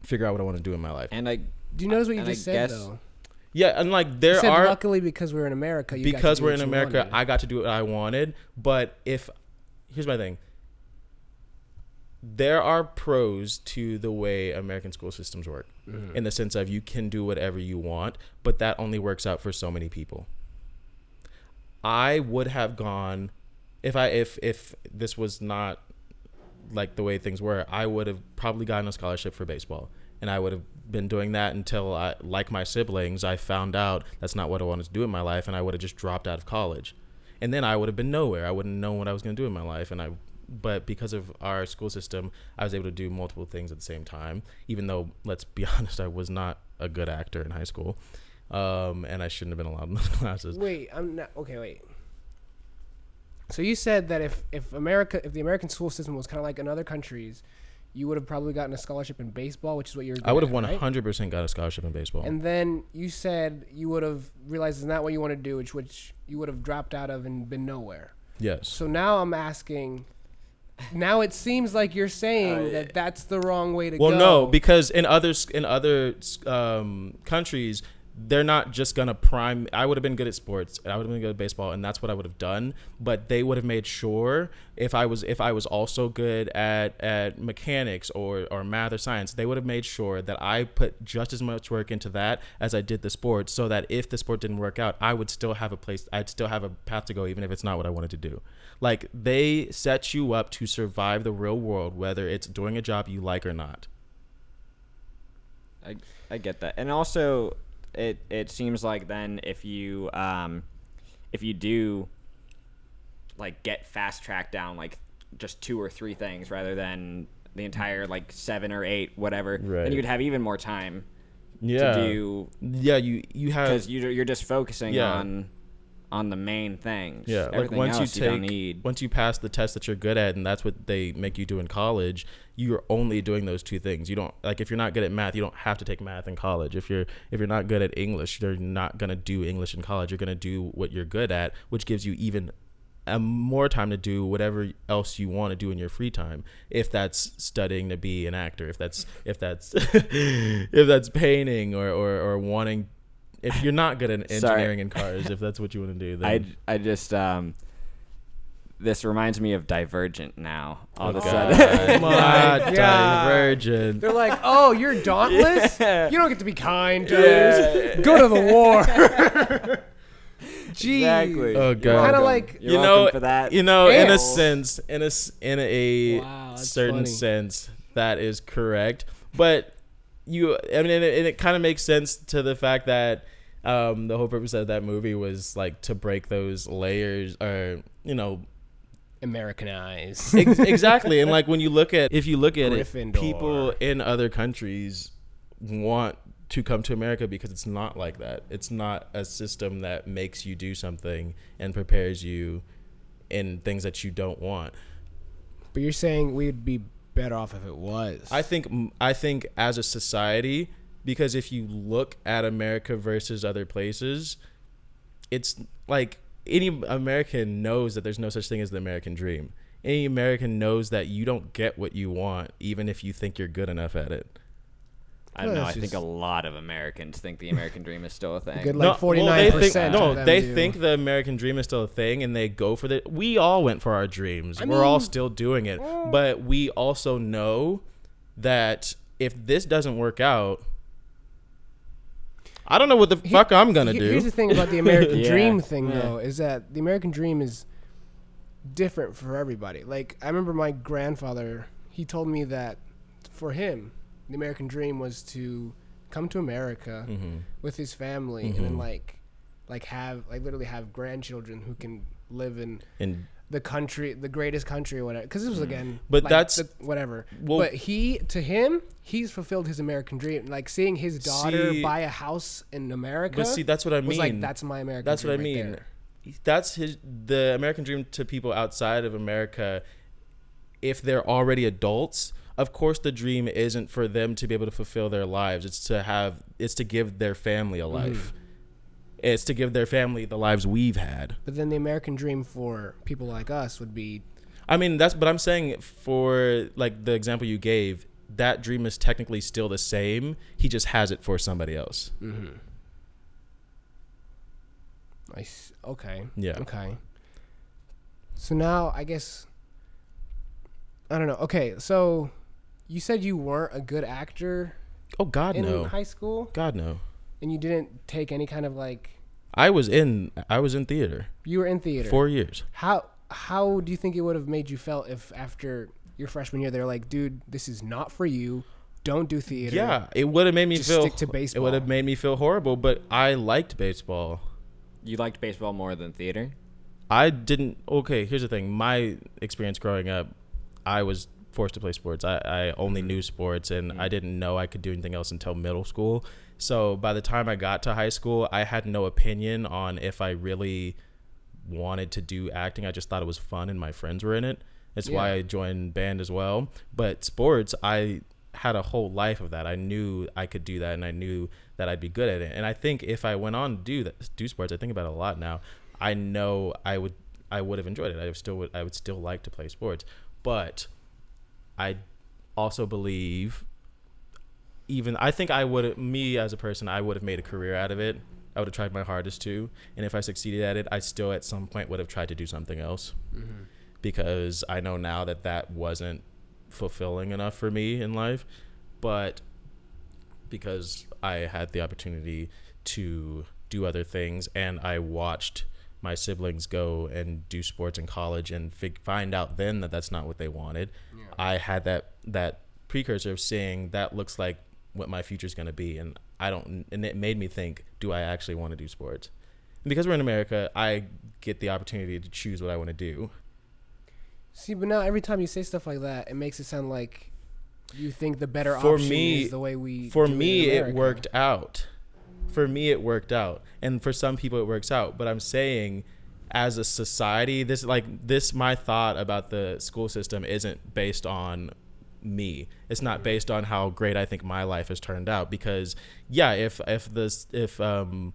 Speaker 3: figure out what I want to do in my life.
Speaker 2: And I
Speaker 1: Do you notice what you
Speaker 2: And I
Speaker 1: just said
Speaker 2: guess-
Speaker 1: though?
Speaker 3: Yeah, and like
Speaker 1: You
Speaker 3: there
Speaker 1: said
Speaker 3: are
Speaker 1: luckily because we're in America. You got to
Speaker 3: because we're
Speaker 1: what
Speaker 3: in
Speaker 1: you
Speaker 3: America,
Speaker 1: wanted.
Speaker 3: I got to do what I wanted. But if here's my thing, there are pros to the way American school systems work,
Speaker 1: Mm-hmm.
Speaker 3: in the sense of you can do whatever you want, but that only works out for so many people. I would have gone if I if if this was not like the way things were, I would have probably gotten a scholarship for baseball. And I would have been doing that until I like my siblings, I found out that's not what I wanted to do in my life and I would have just dropped out of college. And then I would have been nowhere. I wouldn't know what I was going to do in my life and I but because of our school system, I was able to do multiple things at the same time. Even though, let's be honest, I was not a good actor in high school, um, and I shouldn't have been allowed in those classes.
Speaker 1: Wait, I'm not okay. Wait. So you said that if if America, if the American school system was kind of like in other countries, you would have probably gotten a scholarship in baseball, which is what you're.
Speaker 3: I would have
Speaker 1: good
Speaker 3: one
Speaker 1: at, right?
Speaker 3: hundred percent got a scholarship in baseball.
Speaker 1: And then you said you would have realized it's not what you want to do, which which you would have dropped out of and been nowhere.
Speaker 3: yes.
Speaker 1: So now I'm asking. Now it seems like you're saying
Speaker 2: Uh,
Speaker 1: that that's the wrong way to
Speaker 3: Well,
Speaker 1: go.
Speaker 3: Well, no, because in others in other um, countries, they're not just gonna prime. I would have been good at sports. I would have been good at baseball, and that's what I would have done. But they would have made sure if I was if I was also good at at mechanics or or math or science, they would have made sure that I put just as much work into that as I did the sport, so that if the sport didn't work out, I would still have a place. I'd still have a path to go, even if it's not what I wanted to do. Like they set you up to survive the real world, whether it's doing a job you like or not.
Speaker 2: I, I get that, and also it it seems like then if you um if you do like get fast tracked down like just two or three things rather than the entire like seven or eight whatever,
Speaker 3: Right.
Speaker 2: then you'd have even more time
Speaker 3: Yeah.
Speaker 2: to do
Speaker 3: Yeah, you you have
Speaker 2: because you you're just focusing
Speaker 3: Yeah.
Speaker 2: on on the main things.
Speaker 3: yeah like
Speaker 2: Everything
Speaker 3: once you take
Speaker 2: don't need.
Speaker 3: once you pass the test that you're good at and that's what they make you do in college you're only doing those two things you don't like if you're not good at math you don't have to take math in college if you're if you're not good at english you're not going to do english in college you're going to do what you're good at which gives you even um, more time to do whatever else you want to do in your free time if that's studying to be an actor if that's if that's if that's painting or, or, or wanting if you're not good at
Speaker 2: Sorry.
Speaker 3: engineering and cars if that's what you want to do then
Speaker 2: I, I just um this reminds me of Divergent now. All of a sudden,
Speaker 3: My
Speaker 1: God.
Speaker 3: divergent.
Speaker 1: They're like, oh, you're dauntless.
Speaker 2: Yeah.
Speaker 1: You don't get to be kind to
Speaker 2: Yeah.
Speaker 1: Go to the war. Jeez.
Speaker 2: exactly.
Speaker 3: Oh,
Speaker 2: You're
Speaker 3: God.
Speaker 1: Kinda
Speaker 2: welcome.
Speaker 1: like-
Speaker 2: You're
Speaker 3: you
Speaker 2: welcome
Speaker 3: know,
Speaker 2: for that.
Speaker 3: you know, in a
Speaker 1: Ants.
Speaker 3: sense, in a s- in a
Speaker 1: Wow, that's
Speaker 3: certain
Speaker 1: funny.
Speaker 3: sense, that is correct. But you, I mean, and it, and it kind of makes sense to the fact that um, the whole purpose of that movie was like to break those layers, or you know,
Speaker 1: Americanized.
Speaker 3: Ex- exactly. And like when you look at if you look at it, people in other countries want to come to America because it's not like that. It's not a system that makes you do something and prepares you in things that you don't want.
Speaker 1: But you're saying we'd be better off if it was.
Speaker 3: I think I think as a society, because if you look at America versus other places, it's like any American knows that there's no such thing as the American dream. Any American knows that you don't get what you want, even if you think you're good enough at it.
Speaker 2: I don't
Speaker 1: Well,
Speaker 2: know. I think a lot of Americans think the American dream is still a thing.
Speaker 1: Good like forty
Speaker 3: well,
Speaker 1: nine
Speaker 3: they think,
Speaker 1: percent.
Speaker 3: no, they think the American dream is still a thing, and they go for the. We all went for our dreams.
Speaker 1: I
Speaker 3: We're all still doing it, but we also know that if this doesn't work out, I don't know what the
Speaker 1: He-
Speaker 3: fuck I'm gonna
Speaker 1: Here-
Speaker 3: do.
Speaker 1: Here's the thing about the American
Speaker 2: Yeah,
Speaker 1: dream thing,
Speaker 2: yeah.
Speaker 1: though, is that the American dream is different for everybody. Like I remember my grandfather, he told me that for him, the American dream was to come to America
Speaker 3: Mhm.
Speaker 1: with his family and then
Speaker 3: Mhm.
Speaker 1: like, like have like literally have grandchildren who can live in
Speaker 3: And
Speaker 1: the country, the greatest country or whatever. Because this was mm. again,
Speaker 3: But
Speaker 1: like,
Speaker 3: that's-
Speaker 1: the- whatever.
Speaker 3: well,
Speaker 1: but he, to him, he's fulfilled his American dream. Like seeing his daughter
Speaker 3: See-
Speaker 1: buy a house in America.
Speaker 3: but see, that's what I
Speaker 1: was
Speaker 3: mean.
Speaker 1: like that's my American.
Speaker 3: That's what I
Speaker 1: right
Speaker 3: mean.
Speaker 1: there.
Speaker 3: That's his the American dream to people outside of America. If they're already adults, of course the dream isn't for them to be able to fulfill their lives. It's to have it's to give their family a mm-hmm. life. It's to give their family the lives we've had.
Speaker 1: But then the American dream for people like us would be
Speaker 3: I mean, that's but I'm saying for like the example you gave, that dream is technically still the same. He just has it for somebody else. Mm-hmm.
Speaker 1: I s- okay.
Speaker 3: Yeah.
Speaker 1: Okay. So now I guess I don't know. Okay, so you said you weren't a good actor
Speaker 3: Oh God
Speaker 1: in
Speaker 3: no.
Speaker 1: high school
Speaker 3: God no.
Speaker 1: And you didn't take any kind of like
Speaker 3: I was in I was in theater.
Speaker 1: you were in theater.
Speaker 3: 4 years.
Speaker 1: How how do you think it would have made you felt if after your freshman year they're like, dude, this is not for you. Don't do theater.
Speaker 3: Yeah, it would have made me
Speaker 1: Just
Speaker 3: feel.
Speaker 1: stick to baseball.
Speaker 3: It would have made me feel horrible, but I liked baseball.
Speaker 2: You liked baseball more than theater?
Speaker 3: I didn't. Okay, here's the thing. My experience growing up, I was forced to play sports. I, I only knew sports, and mm-hmm. I didn't know I could do anything else until middle school. So by the time I got to high school, I had no opinion on if I really wanted to do acting. I just thought it was fun, and my friends were in it. That's why I joined band as well. But sports, I had a whole life of that. I knew I could do that, and I knew that I'd be good at it. And I think if I went on to do that, do sports, I think about it a lot now. I know I would I would have enjoyed it. I still would I would still like to play sports, but I also believe even I think I would me as a person I would have made a career out of it. I would have tried my hardest to, and if I succeeded at it, I still at some point would have tried to do something else mm-hmm. because I know now that that wasn't fulfilling enough for me in life, but because I had the opportunity to do other things and I watched my siblings go and do sports in college and fig- find out then that that's not what they wanted. I had that that precursor of seeing that looks like what my future is going to be and I don't and it made me think do I actually want to do sports? And because we're in America, I get the opportunity to choose what I want to do.
Speaker 1: See, but now every time you say stuff like that, it makes it sound like you think the better
Speaker 3: For
Speaker 1: option
Speaker 3: me-
Speaker 1: is the way we.
Speaker 3: for me it
Speaker 1: America.
Speaker 3: worked out for me it worked out and for some people it works out but i'm saying as a society this like this my thought about the school system isn't based on me it's not based on how great i think my life has turned out because yeah if if this if um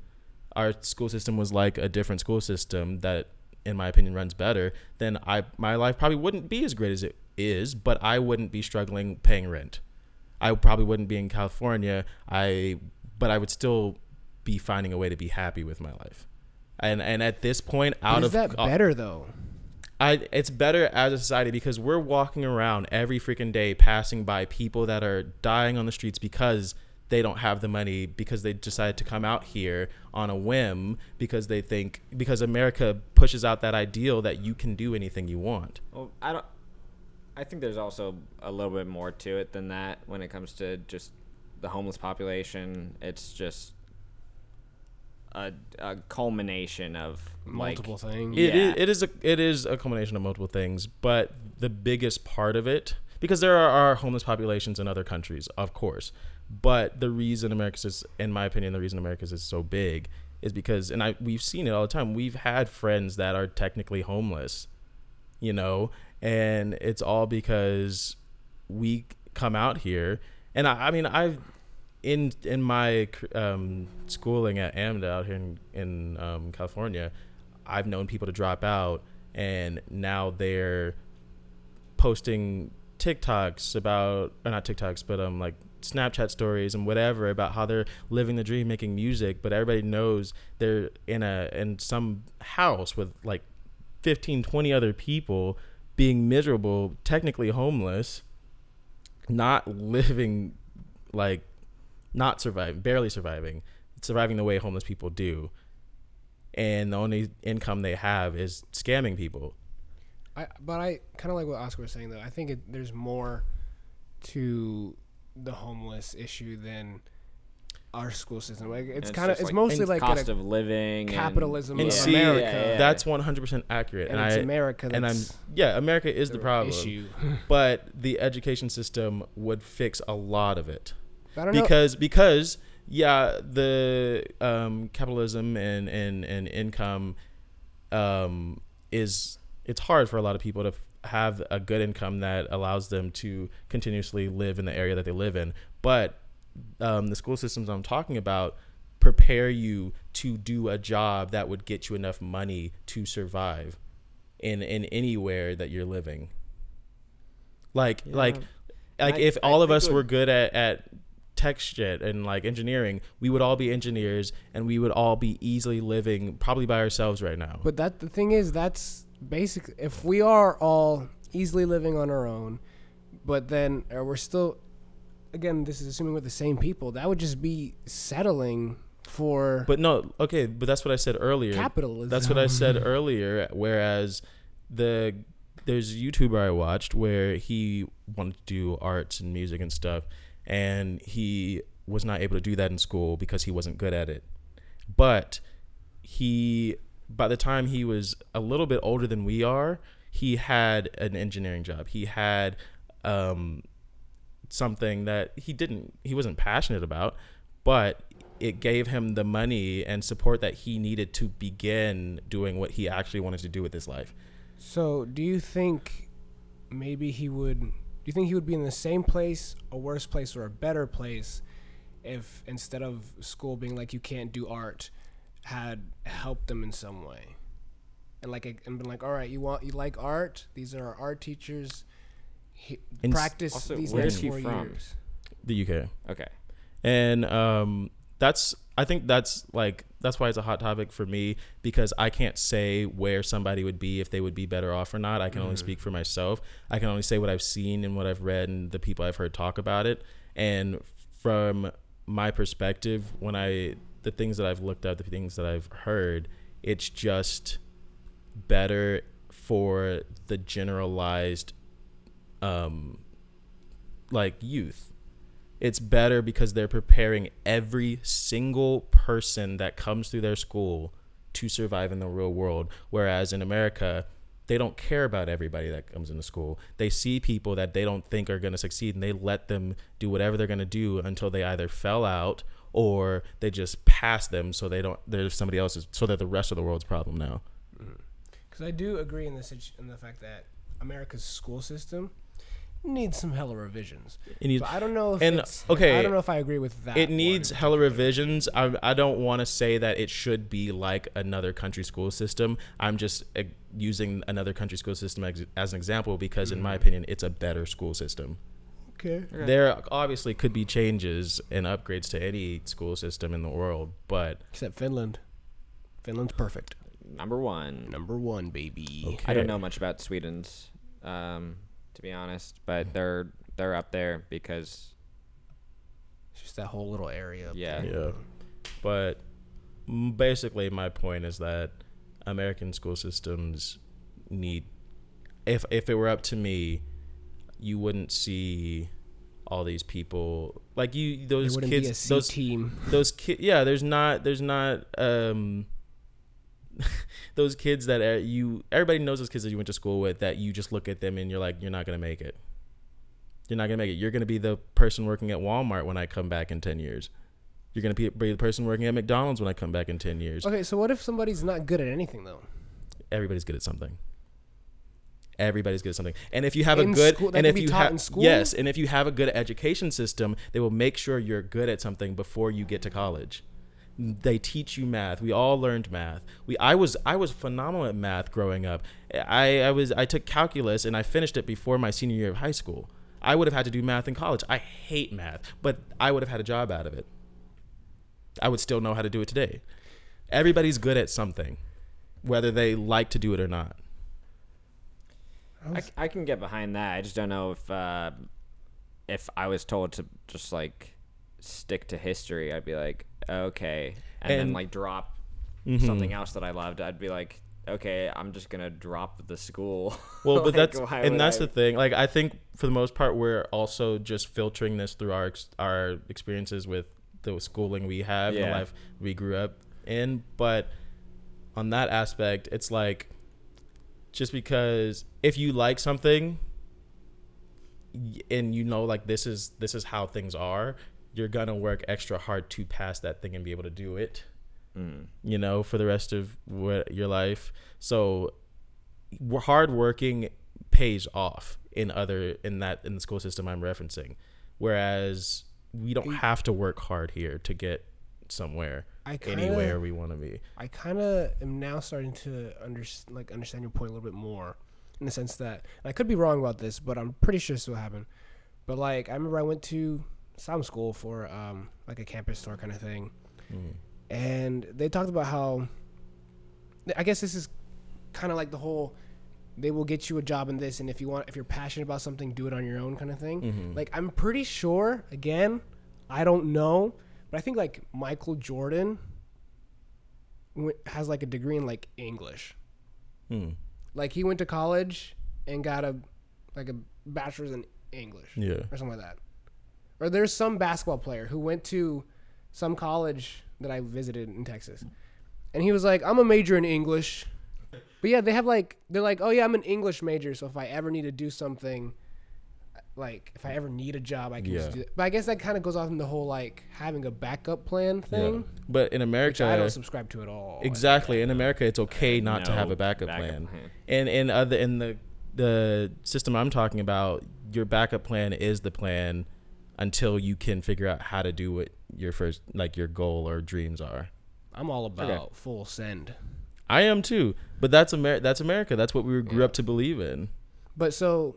Speaker 3: our school system was like a different school system that in my opinion runs better then i my life probably wouldn't be as great as it is but i wouldn't be struggling paying rent I probably wouldn't be in California. I but I would still be finding a way to be happy with my life. And and at this point out
Speaker 1: is
Speaker 3: of
Speaker 1: that
Speaker 3: uh,
Speaker 1: better though?
Speaker 3: I it's better as a society because we're walking around every freaking day passing by people that are dying on the streets because they don't have the money because they decided to come out here on a whim because they think because America pushes out that ideal that you can do anything you want.
Speaker 2: Well, I don't. I think there's also a little bit more to it than that when it comes to just the homeless population. It's just a, a culmination of
Speaker 1: Multiple
Speaker 2: like,
Speaker 1: things.
Speaker 3: It,
Speaker 2: Yeah.
Speaker 3: is, it is a it is a combination of multiple things, but the biggest part of it because there are, are homeless populations in other countries, of course. But the reason America's is, in my opinion, the reason America's is so big is because, and I we've seen it all the time. We've had friends that are technically homeless, you know, and it's all because we come out here. And I, I mean, I've in in my um, schooling at AMDA out here in in um, California, I've known people to drop out, and now they're posting TikToks about, or not TikToks, but um like Snapchat stories and whatever about how they're living the dream, making music. But everybody knows they're in a in some house with like 15, 20 other people being miserable, technically homeless, not living like not surviving, barely surviving, surviving the way homeless people do. And the only income they have is scamming people.
Speaker 1: I but I kind of like what Oscar was saying though. I think it, there's more to the homeless issue than our school system. Like it's
Speaker 2: And
Speaker 1: kind of
Speaker 2: just
Speaker 1: it's mostly like
Speaker 2: cost of living,
Speaker 1: capitalism
Speaker 3: And
Speaker 1: of
Speaker 3: see,
Speaker 1: America.
Speaker 2: yeah, yeah.
Speaker 3: That's 100% accurate.
Speaker 1: and,
Speaker 3: And,
Speaker 1: it's
Speaker 3: I
Speaker 1: America. That's
Speaker 3: and I'm yeah, America is the problem.
Speaker 1: Issue.
Speaker 3: But the education system would fix a lot of it.
Speaker 1: Don't know.
Speaker 3: because because yeah the um, capitalism and, and, and income um, is it's hard for a lot of people to f- have a good income that allows them to continuously live in the area that they live in. But um, the school systems i'm talking about prepare you to do a job that would get you enough money to survive in in anywhere that you're living. Like like like
Speaker 2: I-
Speaker 3: if
Speaker 2: I
Speaker 3: all of us were good at, at tech shit and like engineering we would all be engineers and we would all be easily living probably by ourselves right now
Speaker 1: But that the thing is, that's basically if we are all easily living on our own, but then we're still, again, this is assuming we're the same people. That would just be settling for
Speaker 3: but no okay but that's what i said earlier
Speaker 1: capitalism.
Speaker 3: That's what I said earlier. Whereas the there's a YouTuber I watched where he wanted to do arts and music and stuff, and he was not able to do that in school because he wasn't good at it. But he, by the time he was a little bit older than we are, he had an engineering job. He had um, something that he didn't, he wasn't passionate about, but it gave him the money and support that he needed to begin doing what he actually wanted to do with his life.
Speaker 1: So, do you think maybe he would? Do you think he would be in the same place, a worse place, or a better place if instead of school being like you can't do art, had helped them in some way, and like and been like, all right, you want you like art? These are our art teachers. He,
Speaker 3: And s-
Speaker 1: practice
Speaker 2: also,
Speaker 1: these
Speaker 2: where
Speaker 1: next
Speaker 2: he
Speaker 1: four
Speaker 2: from?
Speaker 1: years.
Speaker 3: The UK.
Speaker 2: Okay.
Speaker 3: and um that's i think that's like that's why it's a hot topic for me because i can't say where somebody would be if they would be better off or not. I can only speak for myself. I can only say what i've seen and what i've read and the people i've heard talk about it. And from my perspective when i the things that i've looked at the things that i've heard it's just better for the generalized um like youth it's better because they're preparing every single person that comes through their school to survive in the real world. Whereas in america they don't care about everybody that comes into school. They see people that they don't think are going to succeed and they let them do whatever they're going to do until they either fell out or they just pass them so they don't there's somebody else's so they're the rest of the world's problem now. Mm.
Speaker 1: Because I do agree in the in the fact that America's school system needs some hella revisions.
Speaker 3: it needs,
Speaker 1: But I don't know if
Speaker 3: and,
Speaker 1: it's,
Speaker 3: okay,
Speaker 1: I don't know if I agree with that.
Speaker 3: it needs hella revisions. I, I don't want to say that it should be like another country school system. I'm just uh, using another country school system as, as an example because, in my opinion, it's a better school system.
Speaker 1: Okay.
Speaker 3: There obviously could be changes and upgrades to any school system in the world, but
Speaker 1: Except Finland. Finland's perfect.
Speaker 2: Number one.
Speaker 1: Number one, baby.
Speaker 3: Okay.
Speaker 2: I don't know much about Sweden's, um, to be honest, but they're they're up there because
Speaker 1: It's just that whole little area. up
Speaker 2: Yeah.
Speaker 1: there.
Speaker 3: Yeah. But basically, my point is that American school systems need. If if it were up to me, you wouldn't see all these people like you. Those
Speaker 1: wouldn't be a
Speaker 3: kids. Those
Speaker 1: team.
Speaker 3: those kids. Yeah. There's not. There's not. Um. those kids that are, you everybody knows those kids that you went to school with that you just look at them and you're like you're not gonna make it You're not gonna make it. You're gonna be the person working at Walmart when I come back in ten years. You're gonna be, be the person working at McDonald's when I come back in ten years.
Speaker 1: Okay, so what if somebody's not good at anything though?
Speaker 3: Everybody's good at something. Everybody's good at something. And if you have
Speaker 1: In
Speaker 3: a good
Speaker 1: school-
Speaker 3: and if you have yes, and if you have a good education system, they will make sure you're good at something before you get to college. They teach you math. We all learned math. We I was I was phenomenal at math growing up. I, I was I took calculus and I finished it before my senior year of high school. I would have had to do math in college. I hate math, but I would have had a job out of it. I would still know how to do it today. Everybody's good at something, whether they like to do it or not.
Speaker 2: I, I can get behind that. I just don't know if uh, if I was told to just like stick to history, I'd be like, okay, and, then like drop
Speaker 3: Mhm.
Speaker 2: something else that I loved. I'd be like, okay, I'm just gonna drop the school.
Speaker 3: Well, but
Speaker 2: Like,
Speaker 3: that's and that's
Speaker 2: I-
Speaker 3: the thing. Like I think for the most part, we're also just filtering this through our our experiences with the schooling we have, the life we grew up in. But on that aspect, it's like just because if you like something and you know like this is this is how things are, you're gonna work extra hard to pass that thing and be able to do it
Speaker 2: Mm.
Speaker 3: you know, for the rest of what, your life. So hard working pays off in other in that in the school system I'm referencing. Whereas we don't have to work hard here to get somewhere
Speaker 1: I kinda,
Speaker 3: anywhere we want to be.
Speaker 1: I kind of am now starting to under, like understand your point a little bit more, in the sense that and I could be wrong about this, but I'm pretty sure this will happen. But like I remember I went to some school for um, like a campus tour kind of thing,
Speaker 3: Mm.
Speaker 1: and they talked about how I guess this is kind of like the whole they will get you a job in this, and if you want, if you're passionate about something, do it on your own kind of thing.
Speaker 3: Mhm.
Speaker 1: Like I'm pretty sure. Again, I don't know, but I think like Michael Jordan has like a degree in like English.
Speaker 3: Mm.
Speaker 1: Like he went to college and got a like a bachelor's in English
Speaker 3: Yeah.
Speaker 1: or something like that. Or there's some basketball player who went to some college that I visited in Texas. And he was like, I'm a major in English. But yeah, they have like they're like, "Oh yeah, I'm an English major, so if I ever need to do something like if I ever need a job, I can
Speaker 3: Yeah.
Speaker 1: just do it." But I guess that kind of goes off in the whole like having a backup plan thing.
Speaker 3: Yeah.
Speaker 1: thing,
Speaker 3: But in
Speaker 1: which I don't subscribe to it at all.
Speaker 3: exactly in America, it's okay not to have a backup,
Speaker 2: backup
Speaker 3: plan.
Speaker 2: plan.
Speaker 3: And in other in the the system I'm talking about, your backup plan is the plan until you can figure out how to do what your first like your goal or dreams are.
Speaker 1: I'm all about full send.
Speaker 3: I am too, but that's Amer- that's America. That's what we grew
Speaker 1: Yeah.
Speaker 3: up to believe in.
Speaker 1: But so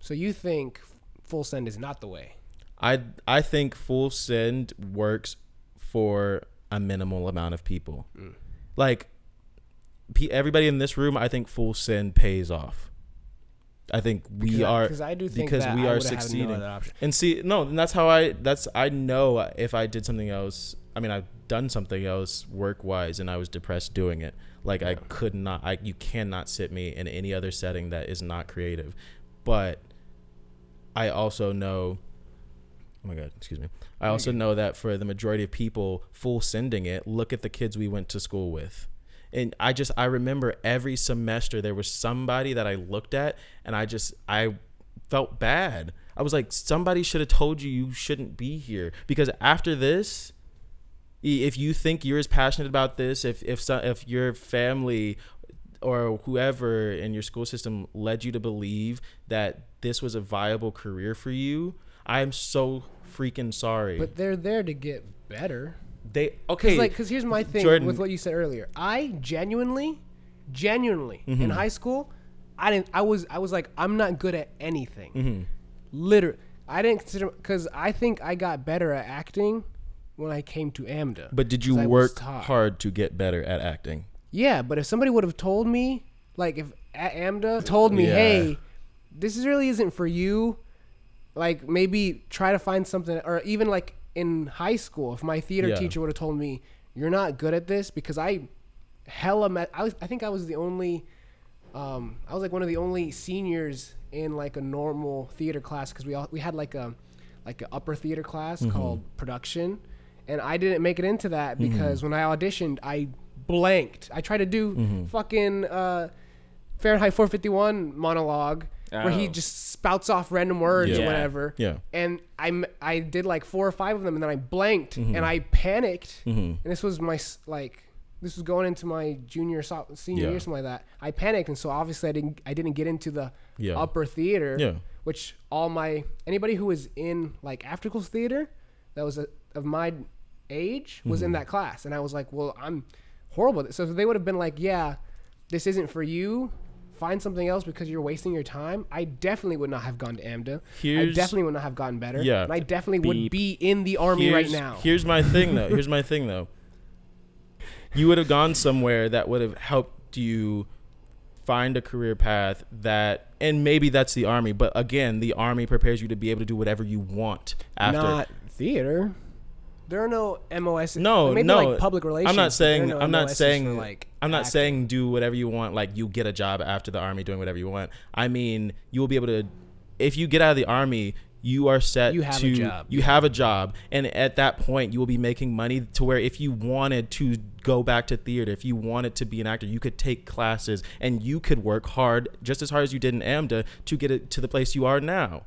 Speaker 1: so you think full send is not the way?
Speaker 3: I I think full send works for a minimal amount of people.
Speaker 1: Mm.
Speaker 3: Like pe- everybody in this room, I think full send pays off. I think we
Speaker 1: Because
Speaker 3: are
Speaker 1: because I do think
Speaker 3: because we are
Speaker 1: no
Speaker 3: succeeding.
Speaker 1: other.
Speaker 3: And see, no, and that's how I. That's I know if I did something else. I mean, I've done something else work wise, and I was depressed doing it. Like I could not. I you cannot sit me in any other setting that is not creative. But I also know. Oh my god, excuse me. I also know that for the majority of people, full sending it. Look at the kids we went to school with. And I just I remember every semester there was somebody that I looked at and I just I felt bad. I was like, somebody should have told you you shouldn't be here because after this, if you think you're as passionate about this, if if if your family or whoever in your school system led you to believe that this was a viable career for you, I'm so freaking sorry.
Speaker 1: But they're there to get better.
Speaker 3: They okay,
Speaker 1: Cause like, cause here's my thing
Speaker 3: Jordan-
Speaker 1: with what you said earlier. I genuinely, genuinely
Speaker 3: Mm-hmm.
Speaker 1: in high school, I didn't. I was. I was like, I'm not good at anything.
Speaker 3: Mm-hmm.
Speaker 1: Literally, I didn't consider because I think I got better at acting when I came to AMDA.
Speaker 3: but did you work hard to get better at acting?
Speaker 1: Yeah, but if somebody would have told me, like if at AMDA told me,
Speaker 3: Yeah.
Speaker 1: hey, this really isn't for you, like maybe try to find something, or even like in high school, if my theater
Speaker 3: Yeah.
Speaker 1: teacher would have told me, you're not good at this, because I hella met, I, was, I think I was the only, um, I was like one of the only seniors in like a normal theater class, because we all, we had like a, like an upper theater class called production, and I didn't make it into that because when I auditioned, I blanked. I tried to do fucking uh, Fahrenheit 451 monologue, where he
Speaker 2: Oh.
Speaker 1: just spouts off random words or whatever.
Speaker 3: Yeah.
Speaker 1: And I'm I did like four or five of them, and then I blanked
Speaker 3: Mm-hmm.
Speaker 1: and I panicked.
Speaker 3: Mhm.
Speaker 1: And this was my like this was going into my junior so- senior
Speaker 3: Yeah.
Speaker 1: year something like that. I panicked, and so obviously I didn't I didn't get into the
Speaker 3: Yeah.
Speaker 1: upper theater.
Speaker 3: Yeah.
Speaker 1: Which all my anybody who was in like after school theater that was a, of my age was
Speaker 3: Mm-hmm.
Speaker 1: in that class, and I was like, well, I'm horrible. So they would have been like, yeah, this isn't for you. Find something else because you're wasting your time. I definitely would not have gone to AMDA. I definitely would not have gotten better.
Speaker 3: Yeah.
Speaker 1: And I definitely would be in the army right now.
Speaker 3: Here's my thing though. Here's my thing though. You would have gone somewhere that would have helped you find a career path that and maybe that's the army, but again, the army prepares you to be able to do whatever you want after.
Speaker 1: Not theater. There are no MOS.
Speaker 3: no,
Speaker 1: maybe
Speaker 3: no.
Speaker 1: like public relations.
Speaker 3: I'm not
Speaker 1: but there are
Speaker 3: saying
Speaker 1: no
Speaker 3: I'm not saying
Speaker 1: like
Speaker 3: I'm not
Speaker 1: acting.
Speaker 3: saying do whatever you want like you get a job after the army doing whatever you want. I mean, you will be able to if you get out of the army, you are set
Speaker 1: You have a job.
Speaker 3: you have a job and at that point you will be making money to where if you wanted to go back to theater, if you wanted to be an actor, you could take classes and you could work hard just as hard as you did in AMDA to get it to the place you are now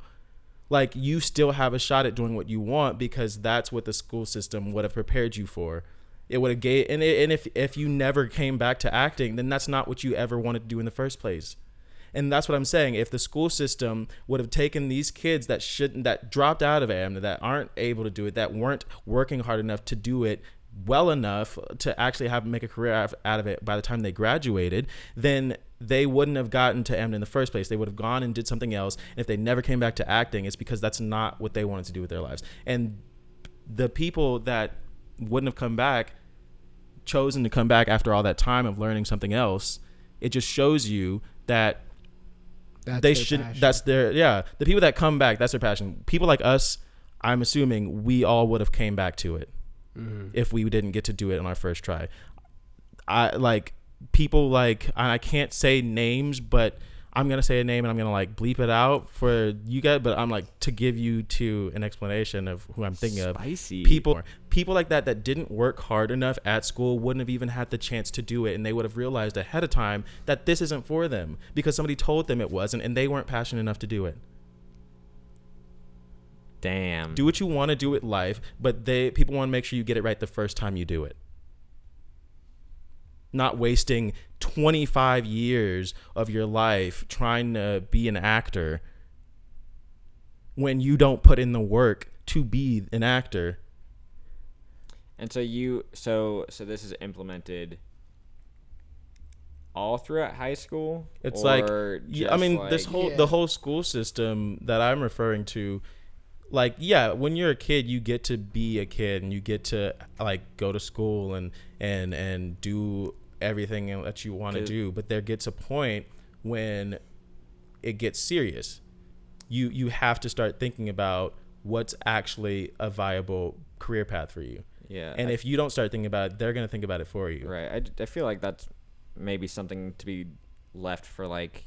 Speaker 3: like you still have a shot at doing what you want because that's what the school system would have prepared you for. It would have gave and it, and if if you never came back to acting, then that's not what you ever wanted to do in the first place. And that's what I'm saying. If the school system would have taken these kids that shouldn't that dropped out of AMDA, that aren't able to do it, that weren't working hard enough to do it well enough to actually have make a career out of it by the time they graduated, then they wouldn't have gotten to AMDA in the first place. They would have gone and did something else. And if they never came back to acting, it's because that's not what they wanted to do with their lives. And the people that wouldn't have come back, chosen to come back after all that time of learning something else, it just shows you that
Speaker 1: That's
Speaker 3: they should
Speaker 1: passion.
Speaker 3: that's their yeah the people that come back that's their passion people like us i'm assuming we all would have came back to it
Speaker 1: Mm-hmm.
Speaker 3: if we didn't get to do it on our first try i like people like and i can't say names but i'm gonna say a name and i'm gonna like bleep it out for you guys but i'm like to give you to an explanation of who i'm thinking of
Speaker 2: Spicy.
Speaker 3: people people like that that didn't work hard enough at school wouldn't have even had the chance to do it and they would have realized ahead of time that this isn't for them because somebody told them it wasn't and they weren't passionate enough to do it
Speaker 2: Damn.
Speaker 3: do what you want to do with life but they people want to make sure you get it right the first time you do it not wasting 25 years of your life trying to be an actor when you don't put in the work to be an actor
Speaker 2: And so you so so this is implemented all throughout high school.
Speaker 3: It's like, yeah, I mean,
Speaker 2: just
Speaker 3: this whole
Speaker 1: Yeah.
Speaker 3: the whole school system that I'm referring to, like, yeah, when you're a kid, you get to be a kid and you get to like go to school and and and do everything that you want to do. But there gets a point when it gets serious. You you have to start thinking about what's actually a viable career path for you.
Speaker 2: yeah.
Speaker 3: And
Speaker 2: I-
Speaker 3: if you don't start thinking about it, they're gonna think about it for you.
Speaker 2: right, I, I feel like that's maybe something to be left for like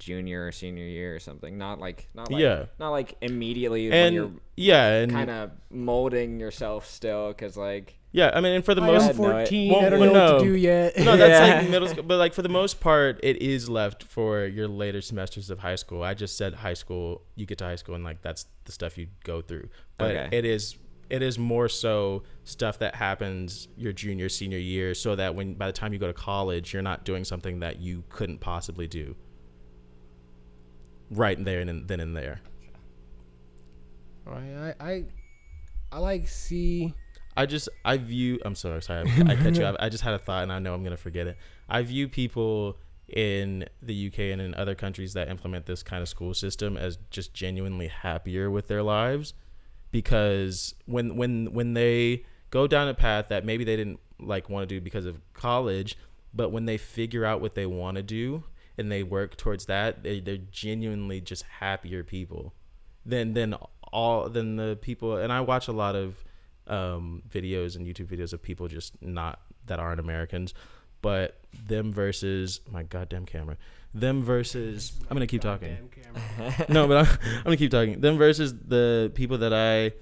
Speaker 2: junior or senior year or something. Not like not like
Speaker 3: Yeah.
Speaker 2: not like immediately when
Speaker 3: And
Speaker 2: you're
Speaker 3: yeah, and
Speaker 2: kind of molding yourself still, because like
Speaker 3: yeah, I mean, and for the
Speaker 1: I
Speaker 3: most
Speaker 1: am
Speaker 2: had
Speaker 1: 14.
Speaker 3: Well,
Speaker 1: I don't
Speaker 3: well,
Speaker 1: know what
Speaker 3: no.
Speaker 1: to do yet.
Speaker 3: no, that's
Speaker 2: Yeah.
Speaker 3: like middle school. But like for the most part, it is left for your later semesters of high school. I just said high school. You get to high school, and like that's the stuff you go through. But
Speaker 2: Okay.
Speaker 3: it is it is more so stuff that happens your junior senior year, so that when by the time you go to college, you're not doing something that you couldn't possibly do. Right there and then and there.
Speaker 1: I, I, I, I like see.
Speaker 3: I just I view I'm sorry sorry I, I cut you off. I just had a thought and I know I'm gonna forget it. I view people in the UK and in other countries that implement this kind of school system as just genuinely happier with their lives because when when when they go down a path that maybe they didn't like want to do because of college, but when they figure out what they want to do and they work towards that, they, they're genuinely just happier people than than all than the people. And I watch a lot of um, videos and YouTube videos of people just not that aren't Americans, but them versus my goddamn camera. Them versus I'm gonna keep talking no, but I'm, I'm gonna keep talking. Them versus the people that I,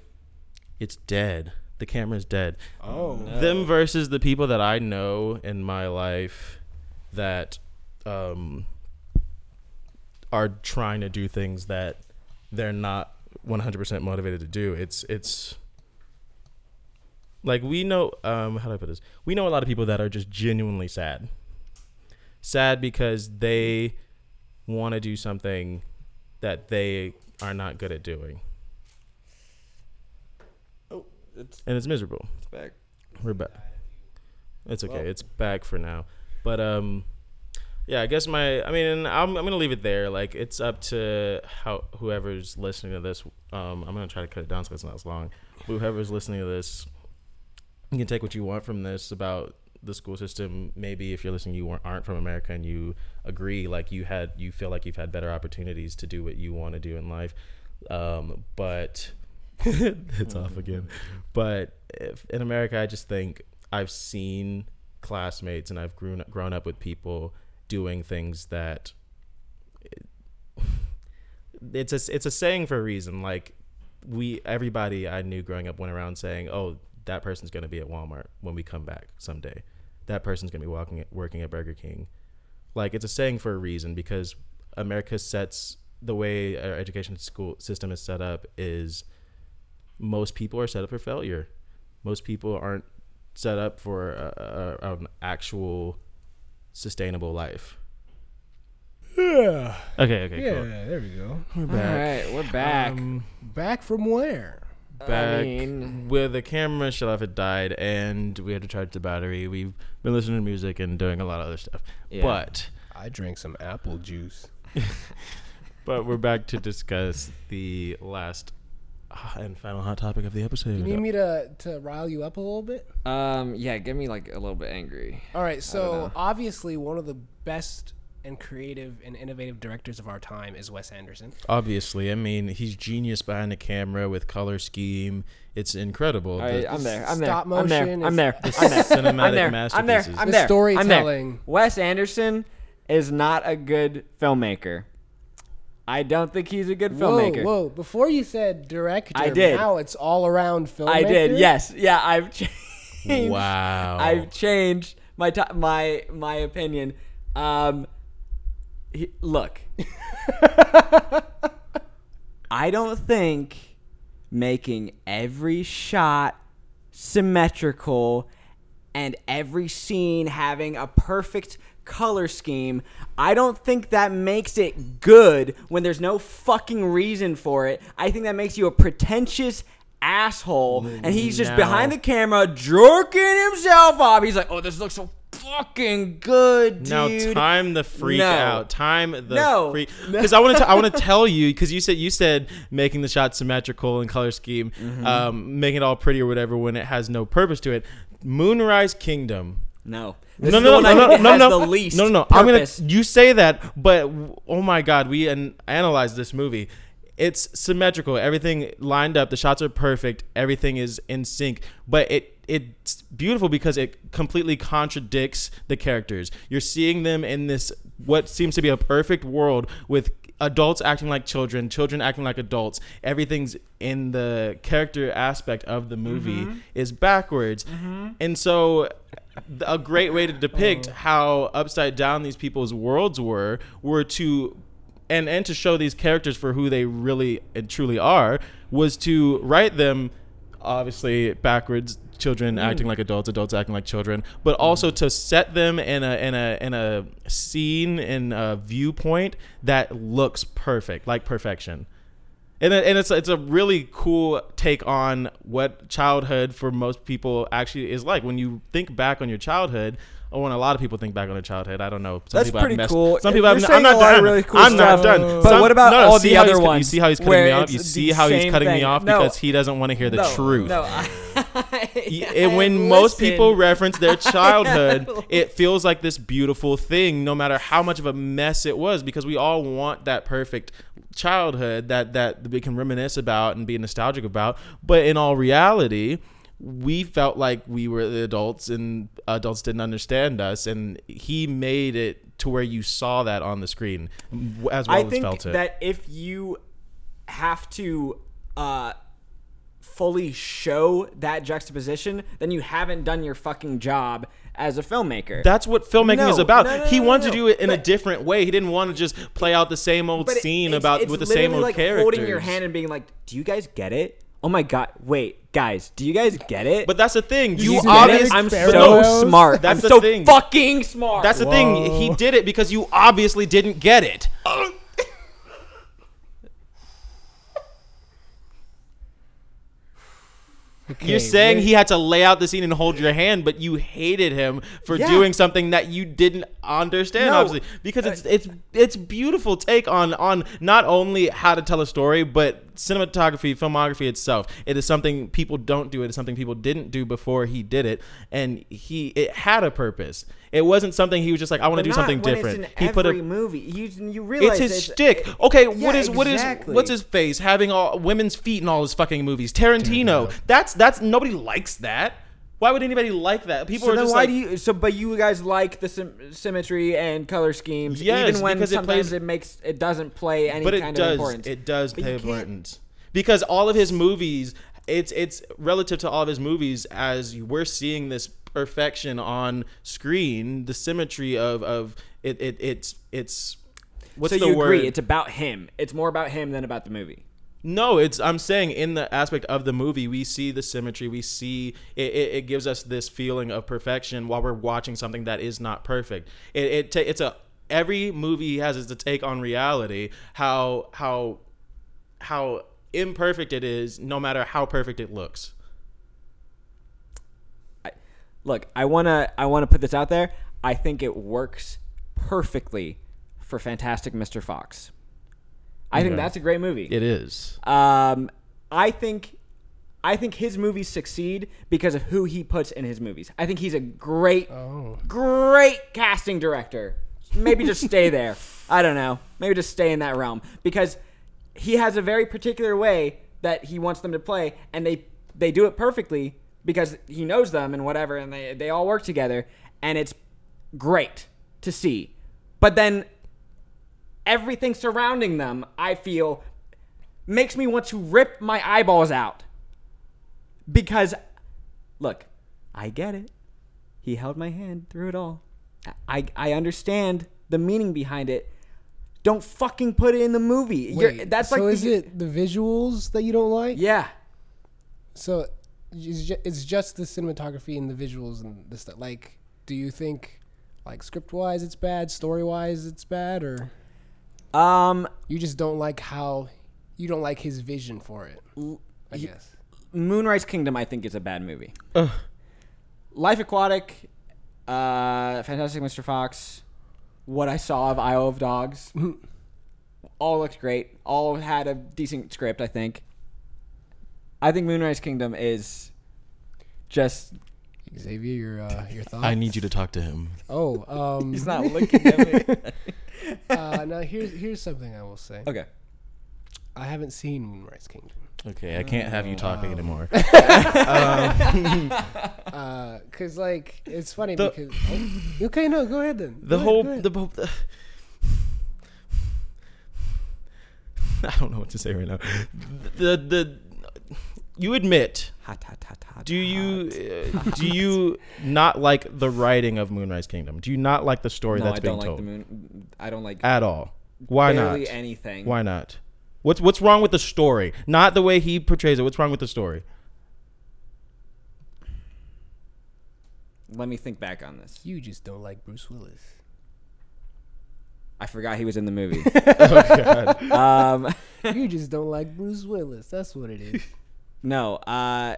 Speaker 3: it's dead. The camera's dead.
Speaker 1: Oh,
Speaker 3: Them versus the people that I know in my life that, um, are trying to do things that they're not 100% motivated to do. It's it's like we know um how do I put this? We know a lot of people that are just genuinely sad. Sad because they want to do something that they are not good at doing.
Speaker 2: Oh, it's,
Speaker 3: And it's miserable.
Speaker 2: it's back.
Speaker 3: We're back. It's okay.
Speaker 2: Well-
Speaker 3: it's back for now. But um yeah, I guess my I mean I'm I'm to leave it there. Like it's up to how whoever's listening to this um I'm to try to cut it down so it's not as long. Whoever's listening to this you can take what you want from this about the school system. Maybe if you're listening you aren't from America and you agree like you had you feel like you've had better opportunities to do what you want to do in life. Um but it's off again. But if, in America, I just think I've seen classmates and I've grown grown up with people doing things that it's a it's a saying for a reason. Like we everybody I knew growing up went around saying, "Oh, that person's going to be at Walmart when we come back someday. That person's going to be walking working at Burger King." Like it's a saying for a reason because America sets the way our education school system is set up is most people are set up for failure. Most people aren't set up for a, a, an actual sustainable life.
Speaker 1: Yeah.
Speaker 3: Okay, okay,
Speaker 1: Yeah,
Speaker 3: cool.
Speaker 1: there we go.
Speaker 3: We're back.
Speaker 2: right, we're back.
Speaker 3: Um,
Speaker 1: Back from where?
Speaker 3: back
Speaker 2: I mean,
Speaker 3: where the camera should have had died and we had to charge the battery. We've been listening to music and doing a lot of other stuff.
Speaker 2: yeah.
Speaker 3: But
Speaker 1: I drank some apple juice.
Speaker 3: but we're back to discuss the last and final hot topic of the episode.
Speaker 1: You need me to, to rile you up a little bit?
Speaker 2: um, yeah, get me like a little bit angry.
Speaker 1: All right, so obviously one of the best and creative and innovative directors of our time is Wes Anderson.
Speaker 3: Obviously, I mean he's genius behind the camera with color scheme. It's incredible.
Speaker 2: All right,
Speaker 3: The-
Speaker 2: I'm there. I'm there.
Speaker 1: Stop
Speaker 2: I'm there.
Speaker 1: motion
Speaker 2: I'm
Speaker 1: is-
Speaker 2: there.
Speaker 3: the
Speaker 2: I'm there.
Speaker 3: cinematic
Speaker 2: I'm there. I'm there.
Speaker 3: masterpieces.
Speaker 2: I'm
Speaker 1: The
Speaker 2: there. I'm
Speaker 1: storytelling.
Speaker 2: there. Wes Anderson is not a good filmmaker. I don't think he's a good filmmaker.
Speaker 1: Whoa, whoa! Before you said director,
Speaker 2: I did.
Speaker 1: Now it's all around filmmaker.
Speaker 2: I did. Yes. Yeah. I've changed.
Speaker 3: Wow.
Speaker 2: I've changed my t- my my opinion. Um, he, look, I don't think making every shot symmetrical and every scene having a perfect color scheme, I don't think that makes it good when there's no fucking reason for it. I think that makes you a pretentious asshole and he's just
Speaker 3: Now-
Speaker 2: behind the camera jerking himself off. He's like, "Oh, this looks so fucking good, dude."
Speaker 3: Now time the freak
Speaker 2: No.
Speaker 3: out. Time the
Speaker 2: No.
Speaker 3: freak because I want to I want to tell you because you said you said making the shot symmetrical and color scheme,
Speaker 2: Mm-hmm.
Speaker 3: um, making it all pretty or whatever when it has no purpose to it. Moonrise Kingdom.
Speaker 2: No. This
Speaker 3: no, no, no,
Speaker 2: I
Speaker 3: no, no, no,
Speaker 2: least
Speaker 3: no, no, no. I'm gonna. You say that, but oh my god, we an- analyzed this movie. It's symmetrical. Everything lined up. The shots are perfect. Everything is in sync. But it it's beautiful because it completely contradicts the characters. You're seeing them in this what seems to be a perfect world with adults acting like children, children acting like adults. Everything's in the character aspect of the movie is backwards. And so a great way to depict oh. how upside down these people's worlds were were to and and to show these characters for who they really and truly are was to write them obviously backwards children mm. acting like adults adults acting like children but also mm. to set them in a in a in a scene in a viewpoint that looks perfect like perfection and, it- and it's it's a really cool take on what childhood for most people actually is like. When you think back on your childhood or when a lot of people think back on their childhood i don't know some
Speaker 2: That's
Speaker 3: people have
Speaker 2: pretty
Speaker 3: messed-
Speaker 2: cool.
Speaker 3: some
Speaker 2: You're
Speaker 3: people have
Speaker 2: saying
Speaker 3: i'm not done
Speaker 2: really cool
Speaker 3: i'm not
Speaker 2: stuff.
Speaker 3: done
Speaker 2: But
Speaker 3: Some-
Speaker 2: what about
Speaker 3: no,
Speaker 2: all the other
Speaker 3: he's- you see how he's cutting me off you see how he's cutting me off
Speaker 2: No.
Speaker 3: because he doesn't want to hear the
Speaker 2: no,
Speaker 3: truth
Speaker 2: No, I,
Speaker 3: and when most
Speaker 2: Listen.
Speaker 3: people reference their childhood, it feels like this beautiful thing, no matter how much of a mess it was, because we all want that perfect childhood that that we can reminisce about and be nostalgic about. But in all reality, we felt like we were the adults, and adults didn't understand us. And he made it to where you saw that on the screen, as well
Speaker 2: I
Speaker 3: as
Speaker 2: think
Speaker 3: felt it.
Speaker 2: that if you have to uh, fully show that juxtaposition, then you haven't done your fucking job as a filmmaker.
Speaker 3: That's what filmmaking is about.
Speaker 2: no, no,
Speaker 3: he
Speaker 2: no,
Speaker 3: wanted
Speaker 2: no.
Speaker 3: to do it in a different way. He didn't want to just play out the same old
Speaker 2: But it-
Speaker 3: scene
Speaker 2: it's-
Speaker 3: about
Speaker 2: it's
Speaker 3: with the same old
Speaker 2: like
Speaker 3: characters.
Speaker 2: holding your hand and being like, "Do you guys get it? Oh my god, wait, guys, do you guys get it?"
Speaker 3: But that's the thing. You,
Speaker 1: you
Speaker 3: obviously,
Speaker 2: I'm so smart.
Speaker 3: That's
Speaker 2: I'm
Speaker 3: the
Speaker 2: so
Speaker 3: thing.
Speaker 2: fucking smart.
Speaker 3: That's the Whoa. thing. He did it because you obviously didn't get it.
Speaker 1: Okay,
Speaker 3: You're
Speaker 1: saying
Speaker 3: he had to lay out the scene and hold your hand, but you hated him for
Speaker 2: Yeah.
Speaker 3: doing something that you didn't understand,
Speaker 2: No.
Speaker 3: obviously, because it's it's it's beautiful take on on not only how to tell a story, but cinematography, filmography itself. It is something people don't do. It is something people didn't do before he did it, and he it had a purpose. It wasn't something he was just like, I want to do something different. He put a
Speaker 2: movie. You you realize
Speaker 3: it's his shtick. Okay, what
Speaker 2: yeah,
Speaker 3: is what is
Speaker 2: exactly.
Speaker 3: what's his face having all women's feet in all his fucking movies? Tarantino. That's that's nobody likes that. Why would anybody like that? People
Speaker 2: So
Speaker 3: are
Speaker 2: then
Speaker 3: just
Speaker 2: why
Speaker 3: like,
Speaker 2: do you? So but you guys like the sym- symmetry and color schemes,
Speaker 3: Yes,
Speaker 2: even when
Speaker 3: because it
Speaker 2: sometimes
Speaker 3: plays-
Speaker 2: it makes it doesn't play any
Speaker 3: but it
Speaker 2: kind
Speaker 3: does
Speaker 2: of importance.
Speaker 3: it does
Speaker 2: But
Speaker 3: pay
Speaker 2: can't-
Speaker 3: importance because all of his movies it's it's relative to all of his movies as we're seeing this perfection on screen the symmetry of of it, it it's it's what's
Speaker 2: so
Speaker 3: the
Speaker 2: you
Speaker 3: word
Speaker 2: agree? It's about him. It's more about him than about the movie.
Speaker 3: No, it's I'm saying in the aspect of the movie, we see the symmetry. We see it, it, it gives us this feeling of perfection while we're watching something that is not perfect. It, it ta- it's a every movie has is a take on reality. How how how imperfect it is, no matter how perfect it looks.
Speaker 2: Look, I wanna I wanna put this out there. I think it works perfectly for Fantastic Mr. Fox. I think that's a great movie.
Speaker 3: It is.
Speaker 2: Um, I think, I think his movies succeed because of who he puts in his movies. I think he's a great,
Speaker 1: Oh.
Speaker 2: great casting director. Maybe just stay there. I don't know. Maybe just stay in that realm because he has a very particular way that he wants them to play, and they they do it perfectly because he knows them and whatever, and they they all work together, and it's great to see. But then everything surrounding them, I feel, makes me want to rip my eyeballs out. Because, look, I get it. He held my hand through it all. I, I understand the meaning behind it. Don't fucking put it in the movie. You're, that's
Speaker 1: so
Speaker 2: like
Speaker 1: is
Speaker 2: the,
Speaker 1: it the visuals that you don't like?
Speaker 2: Yeah.
Speaker 1: So it's it's just the cinematography and the visuals and the stuff. Like, do you think, like script wise, it's bad, story wise, it's bad, or
Speaker 2: Um,
Speaker 1: you just don't like how you don't like his vision for it? I
Speaker 2: y-
Speaker 1: guess.
Speaker 2: Moonrise Kingdom, I think, is a bad movie.
Speaker 3: Ugh.
Speaker 2: Life Aquatic, uh, Fantastic Mr. Fox, what I saw of Isle of Dogs, all looked great. All had a decent script, I think. I think Moonrise Kingdom is just.
Speaker 1: Xavier, your uh, your thoughts?
Speaker 3: I need you to talk to him.
Speaker 1: Oh, um,
Speaker 2: He's not looking at me.
Speaker 1: uh, now here's here's something I will say.
Speaker 2: okay.
Speaker 1: I haven't seen Moonrise Kingdom.
Speaker 3: Okay, I can't have you talking anymore.
Speaker 1: Uh, cause like it's funny
Speaker 3: The-
Speaker 1: because oh, okay, no, go ahead then.
Speaker 3: the
Speaker 1: Go ahead,
Speaker 3: whole
Speaker 1: ahead.
Speaker 3: the, the I don't know what to say right now. The the you admit
Speaker 2: Hot, hot, hot, hot.
Speaker 3: do you uh, do you not like the writing of Moonrise Kingdom? Do you not like the story
Speaker 2: No,
Speaker 3: that's
Speaker 2: I
Speaker 3: being
Speaker 2: don't like
Speaker 3: told
Speaker 2: the moon. I don't like
Speaker 3: at all? Why
Speaker 2: barely
Speaker 3: not?
Speaker 2: anything.
Speaker 3: Why not? What's what's wrong with the story? Not the way he portrays it. What's wrong with the story?
Speaker 2: Let me think back on this.
Speaker 1: you just don't like Bruce Willis.
Speaker 2: I forgot he was in the movie.
Speaker 3: oh God.
Speaker 2: um,
Speaker 1: you just don't like Bruce Willis. That's what it is.
Speaker 2: No. Uh,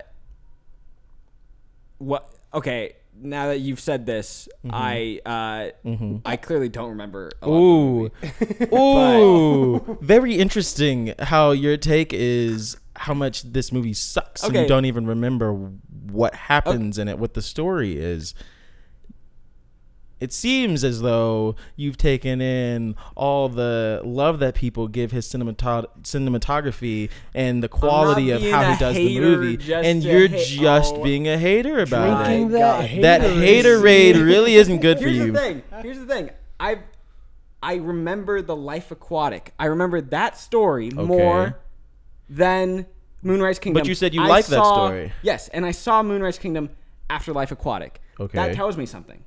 Speaker 2: what? Okay. Now that you've said this, I uh, I clearly don't remember.
Speaker 3: Ooh. Ooh. Very interesting how your take is how much this movie sucks and
Speaker 2: Okay.
Speaker 3: you don't even remember what happens in it, what the story is. It seems as though you've taken in all the love that people give his cinematog- cinematography and the quality of how he does the movie, and you're
Speaker 2: hate-
Speaker 3: just
Speaker 2: oh.
Speaker 3: being a hater about it.
Speaker 1: That
Speaker 2: God.
Speaker 1: hater
Speaker 3: That Haterade really isn't good for
Speaker 2: Here's
Speaker 3: you.
Speaker 2: the thing. Here's the thing. I I remember the Life Aquatic. I remember that story more than Moonrise Kingdom.
Speaker 3: But you said you
Speaker 2: I
Speaker 3: like that story.
Speaker 2: Yes, and I saw Moonrise Kingdom after Life Aquatic.
Speaker 3: Okay.
Speaker 2: That tells me something.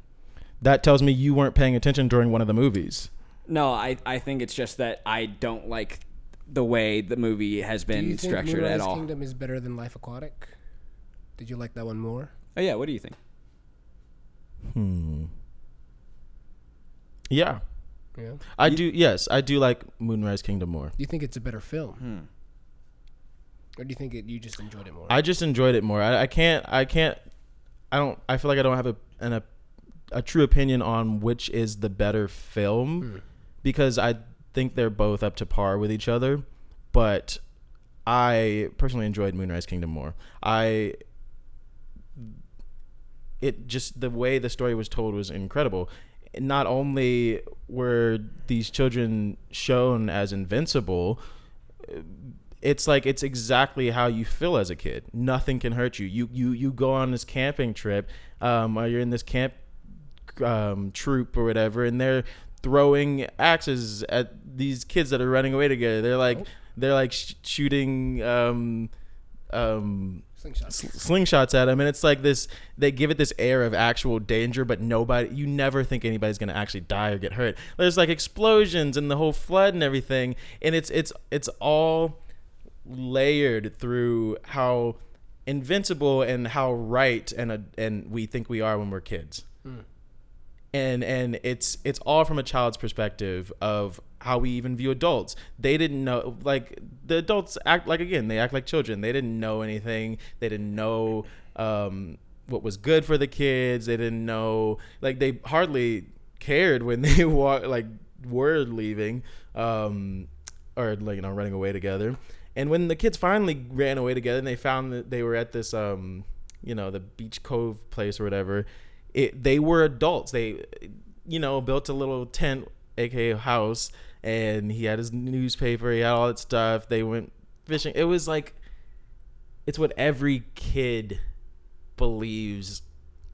Speaker 3: That tells me you weren't paying attention during one of the movies.
Speaker 2: No, I, I think it's just that I don't like the way the movie has
Speaker 1: Do you
Speaker 2: been
Speaker 1: think
Speaker 2: structured
Speaker 1: Moonrise
Speaker 2: at all.
Speaker 1: Moonrise Kingdom is better than Life Aquatic? Did you like that one more?
Speaker 2: Oh yeah, what do you think?
Speaker 3: Hmm. Yeah,
Speaker 1: Yeah.
Speaker 3: I do. Yes, I do like Moonrise Kingdom more.
Speaker 1: Do you think it's a better film,
Speaker 2: Hmm.
Speaker 1: or do you think it, you just enjoyed it more?
Speaker 3: I just enjoyed it more. I, I can't. I can't. I don't. I feel like I don't have a an, a a true opinion on which is the better film
Speaker 1: Hmm.
Speaker 3: because I think they're both up to par with each other. But I personally enjoyed Moonrise Kingdom more. I it just the way the story was told was incredible. Not only were these children shown as invincible, it's like it's exactly how you feel as a kid. Nothing can hurt you. You you you go on this camping trip, um, or you're in this camp um, troop or whatever, and they're throwing axes at these kids that are running away together. They're like they're like sh- shooting um, um,
Speaker 1: Slingshot.
Speaker 3: sl- slingshots at them, and it's like this. They give it this air of actual danger, but nobody. You never think anybody's gonna actually die or get hurt. There's like explosions and the whole flood and everything, and it's it's it's all layered through how invincible and how right and a, and we think we are when we're kids and and it's it's all from a child's perspective of how we even view adults. They didn't know like the adults act like again they act like children. They didn't know anything. They didn't know um what was good for the kids. They didn't know like they hardly cared when they walk like were leaving um or like you know running away together. And when the kids finally ran away together and they found that they were at this um you know the beach cove place or whatever it they were adults. They you know built a little tent aka house and he had his newspaper he had all that stuff. They went fishing. It was like it's what every kid believes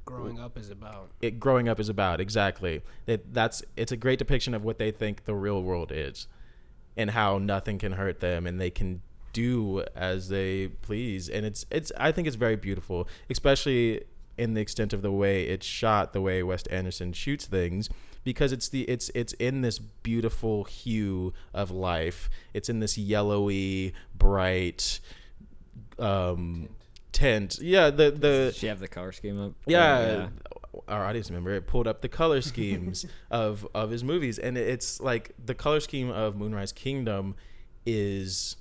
Speaker 1: Growing up is about.
Speaker 3: it growing up is about exactly. That that's it's a great depiction of what they think the real world is and how nothing can hurt them and they can do as they please. And it's it's i think it's very beautiful especially in the extent of the way it's shot the way wes anderson shoots things because it's the it's it's in this beautiful hue of life. It's in this yellowy bright um tint. Yeah the the
Speaker 2: Does she have the color scheme up?
Speaker 3: yeah, our audience member it pulled up the color schemes of of his movies and it's like the color scheme of moonrise kingdom is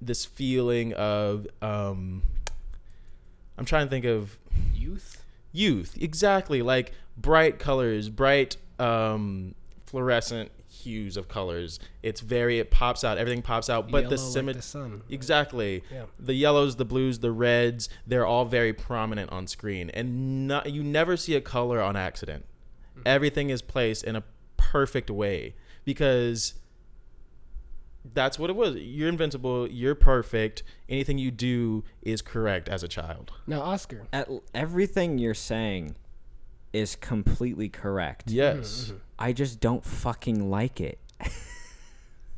Speaker 3: this feeling of um i'm trying to think of
Speaker 1: Youth.
Speaker 3: youth exactly like bright colors bright um fluorescent hues of colors it's very it pops out everything pops out but
Speaker 1: Yellow
Speaker 3: the
Speaker 1: like
Speaker 3: symmetry
Speaker 1: the sun.
Speaker 3: Exactly.
Speaker 1: Yeah.
Speaker 3: The yellows, the blues, the reds, they're all very prominent on screen. And not, you never see a color on accident. Everything is placed in a perfect way because that's what it was. You're invincible, you're perfect. Anything you do is correct as a child.
Speaker 1: Now, Oscar.
Speaker 2: At, everything you're saying is completely correct.
Speaker 3: Yes.
Speaker 2: I just don't fucking like it.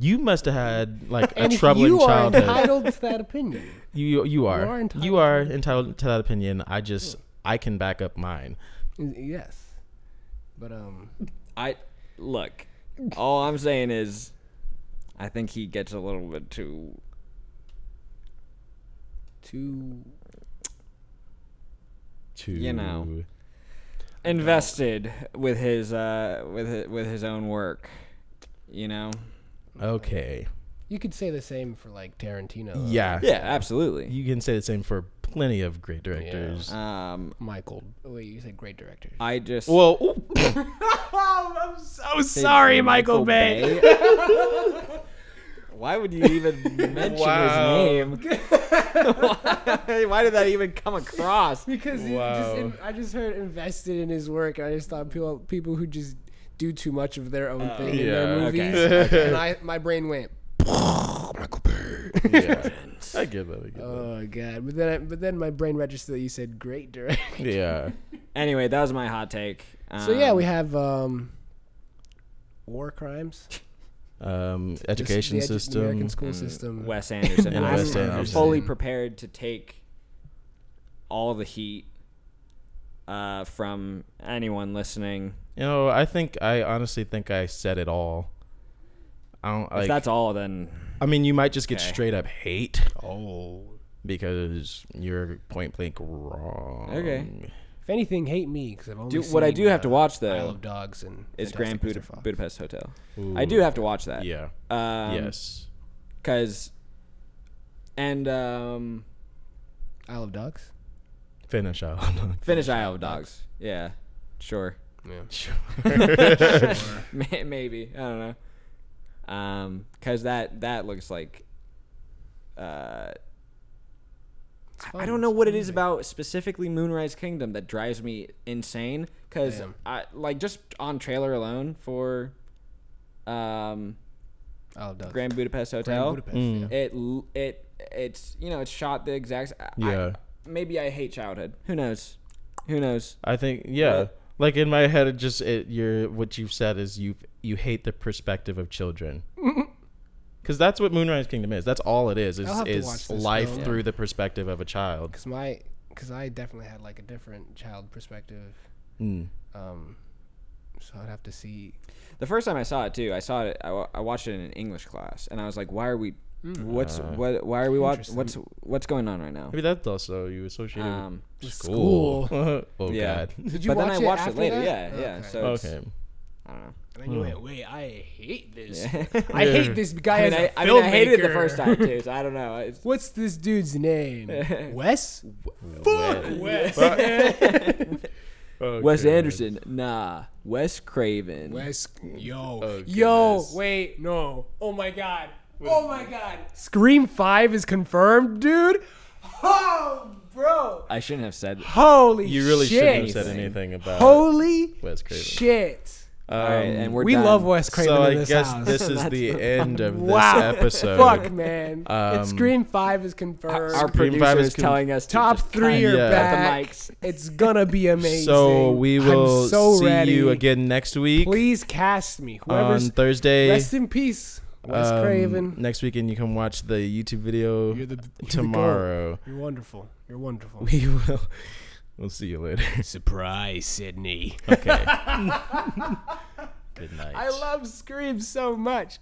Speaker 3: You must have had like a
Speaker 1: And
Speaker 3: troubling
Speaker 1: you are
Speaker 3: childhood.
Speaker 1: entitled to that opinion.
Speaker 3: You you are.
Speaker 1: are entitled
Speaker 3: You are entitled to that opinion. I just I can back up mine.
Speaker 1: Yes. But um,
Speaker 2: I look. All I'm saying is, I think he gets a little bit too.
Speaker 1: two.
Speaker 3: To
Speaker 2: You know. invested with his uh with his, with his own work. You know.
Speaker 3: Okay.
Speaker 1: You could say the same for like Tarantino. though.
Speaker 3: Yeah.
Speaker 2: Yeah, absolutely.
Speaker 3: You can say the same for plenty of great directors.
Speaker 2: Um,
Speaker 1: Michael. Wait, you said great directors.
Speaker 2: I just
Speaker 3: Well, ooh,
Speaker 1: I'm so
Speaker 2: Say Why would you even mention
Speaker 3: Wow.
Speaker 2: his name? why, why did that even come across?
Speaker 1: Because he
Speaker 3: Wow.
Speaker 1: just in, I just heard invested in his work. I just thought people people who just do too much of their own thing in their
Speaker 3: yeah.
Speaker 1: movies,
Speaker 2: Okay.
Speaker 1: and I my brain went. Michael Bay.
Speaker 3: yeah. I get that. I get that.
Speaker 1: Oh god! But then I, but then my brain registered that you said great director.
Speaker 3: Yeah.
Speaker 2: Anyway, that was my hot take.
Speaker 1: so yeah,
Speaker 2: Um,
Speaker 1: we have um, war crimes,
Speaker 3: Um, education
Speaker 1: the edu-
Speaker 3: system.
Speaker 1: American school
Speaker 2: mm,
Speaker 1: system.
Speaker 2: Wes Anderson.
Speaker 3: And
Speaker 2: I'm,
Speaker 3: Wes
Speaker 2: I'm
Speaker 3: Anderson.
Speaker 2: fully prepared to take all the heat uh, from anyone listening.
Speaker 3: You know, I think I honestly think I said it all. I don't
Speaker 2: if that's all, then
Speaker 3: I mean, you might just get
Speaker 2: Okay.
Speaker 3: straight up hate
Speaker 1: Oh.
Speaker 3: because you're point blank wrong.
Speaker 2: Okay.
Speaker 1: If anything, hate me because I've only
Speaker 2: do,
Speaker 1: seen,
Speaker 2: what I do have to
Speaker 1: uh,
Speaker 2: watch
Speaker 1: Isle
Speaker 2: though
Speaker 1: of Dogs and
Speaker 2: is
Speaker 1: Fantastic
Speaker 2: Grand
Speaker 1: Mr.
Speaker 2: Buda-
Speaker 1: Fox.
Speaker 2: Budapest Hotel.
Speaker 3: Ooh.
Speaker 2: I do have to watch that.
Speaker 3: Yeah.
Speaker 2: Um,
Speaker 3: yes.
Speaker 2: Because, and um,
Speaker 1: Isle of Dogs.
Speaker 3: Finish out.
Speaker 2: finish Isle of Dogs. Yeah, sure.
Speaker 1: Yeah.
Speaker 3: Sure.
Speaker 2: May- Maybe I don't know. Um, because that that looks like. Uh,
Speaker 1: It's
Speaker 2: I
Speaker 1: fun,
Speaker 2: don't know
Speaker 1: it's
Speaker 2: what it is
Speaker 1: movie.
Speaker 2: about specifically Moonrise Kingdom that drives me insane. Because
Speaker 1: Damn.
Speaker 2: I like just on trailer alone for, um,
Speaker 1: Isle of
Speaker 2: Grand Budapest
Speaker 1: Grand
Speaker 2: Hotel.
Speaker 1: Budapest,
Speaker 3: Mm.
Speaker 1: yeah.
Speaker 2: It it it's you know it's shot the exact. I-
Speaker 3: Yeah.
Speaker 2: maybe I hate childhood. Who knows? Who knows?
Speaker 3: I think yeah.
Speaker 2: But-
Speaker 3: like in my head, it just it you're what you've said is you you hate the perspective of children. Because that's what Moonrise Kingdom is. That's all it is. Is,
Speaker 1: I'll have to
Speaker 3: is life
Speaker 1: film.
Speaker 3: through the perspective of a child.
Speaker 1: Because my, because I definitely had like a different child perspective.
Speaker 3: Mm.
Speaker 1: Um, so I'd have to see.
Speaker 2: The first time I saw it too, I saw it. I, I watched it in an English class, and I was like, "Why are we? What's
Speaker 3: Uh,
Speaker 2: what? Why are we watching? What's what's going on right now?"
Speaker 3: Maybe that's also you associated
Speaker 2: Um,
Speaker 3: with
Speaker 1: School.
Speaker 3: school. oh
Speaker 2: Yeah.
Speaker 3: God.
Speaker 1: Did you
Speaker 2: but
Speaker 1: watch
Speaker 2: then I
Speaker 1: it
Speaker 2: watched it
Speaker 1: after
Speaker 2: later.
Speaker 1: that?
Speaker 2: Yeah, yeah.
Speaker 1: Okay.
Speaker 2: So it's,
Speaker 3: Okay.
Speaker 2: I don't know.
Speaker 1: And then you
Speaker 3: Hmm.
Speaker 1: went, wait, I hate this.
Speaker 2: Yeah.
Speaker 1: I hate this guy
Speaker 2: I mean,
Speaker 1: as
Speaker 2: I,
Speaker 1: a
Speaker 2: I mean, I hated it the first time too. So I don't know. It's,
Speaker 1: What's this dude's name? Wes?
Speaker 3: Fuck
Speaker 1: Wes.
Speaker 3: Oh,
Speaker 2: Wes
Speaker 3: God.
Speaker 2: Anderson, nah. Wes Craven.
Speaker 1: Wes. Yo.
Speaker 3: Oh,
Speaker 1: Yo.
Speaker 3: goodness.
Speaker 1: Wait. No. Oh my God. Oh my God. Scream 5 is confirmed, dude. Oh, bro.
Speaker 2: I shouldn't have said.
Speaker 1: Holy shit.
Speaker 3: You really
Speaker 1: shit.
Speaker 3: shouldn't have said anything about
Speaker 1: Holy
Speaker 3: Wes Craven.
Speaker 1: shit.
Speaker 3: Um,
Speaker 2: All right, and we're
Speaker 1: we
Speaker 2: done.
Speaker 1: love Wes Craven
Speaker 3: so
Speaker 1: in
Speaker 3: I
Speaker 1: this
Speaker 3: guess
Speaker 1: house.
Speaker 3: this is the
Speaker 2: the
Speaker 3: end of
Speaker 1: wow.
Speaker 3: this episode.
Speaker 1: Fuck, man.
Speaker 3: Um,
Speaker 1: Scream 5 is confirmed.
Speaker 2: Our
Speaker 3: Scream
Speaker 2: producer
Speaker 3: five is
Speaker 2: is
Speaker 3: con-
Speaker 2: telling us to
Speaker 1: Top
Speaker 2: just
Speaker 1: three
Speaker 2: cut
Speaker 1: are
Speaker 3: Yeah.
Speaker 1: back.
Speaker 2: the mics.
Speaker 1: It's gonna be amazing.
Speaker 3: So we will
Speaker 1: so
Speaker 3: see
Speaker 1: ready.
Speaker 3: you again next week
Speaker 1: Please cast me.
Speaker 3: on
Speaker 1: Whoever's
Speaker 3: Thursday.
Speaker 1: rest in peace, Wes
Speaker 3: Um,
Speaker 1: Craven.
Speaker 3: Next weekend, you can watch the YouTube video
Speaker 1: You're the you're the
Speaker 3: tomorrow.
Speaker 1: You're wonderful. You're wonderful.
Speaker 3: We will. We'll see you later.
Speaker 1: Surprise, Sidney.
Speaker 3: Okay. Good night.
Speaker 1: I love Scream so much.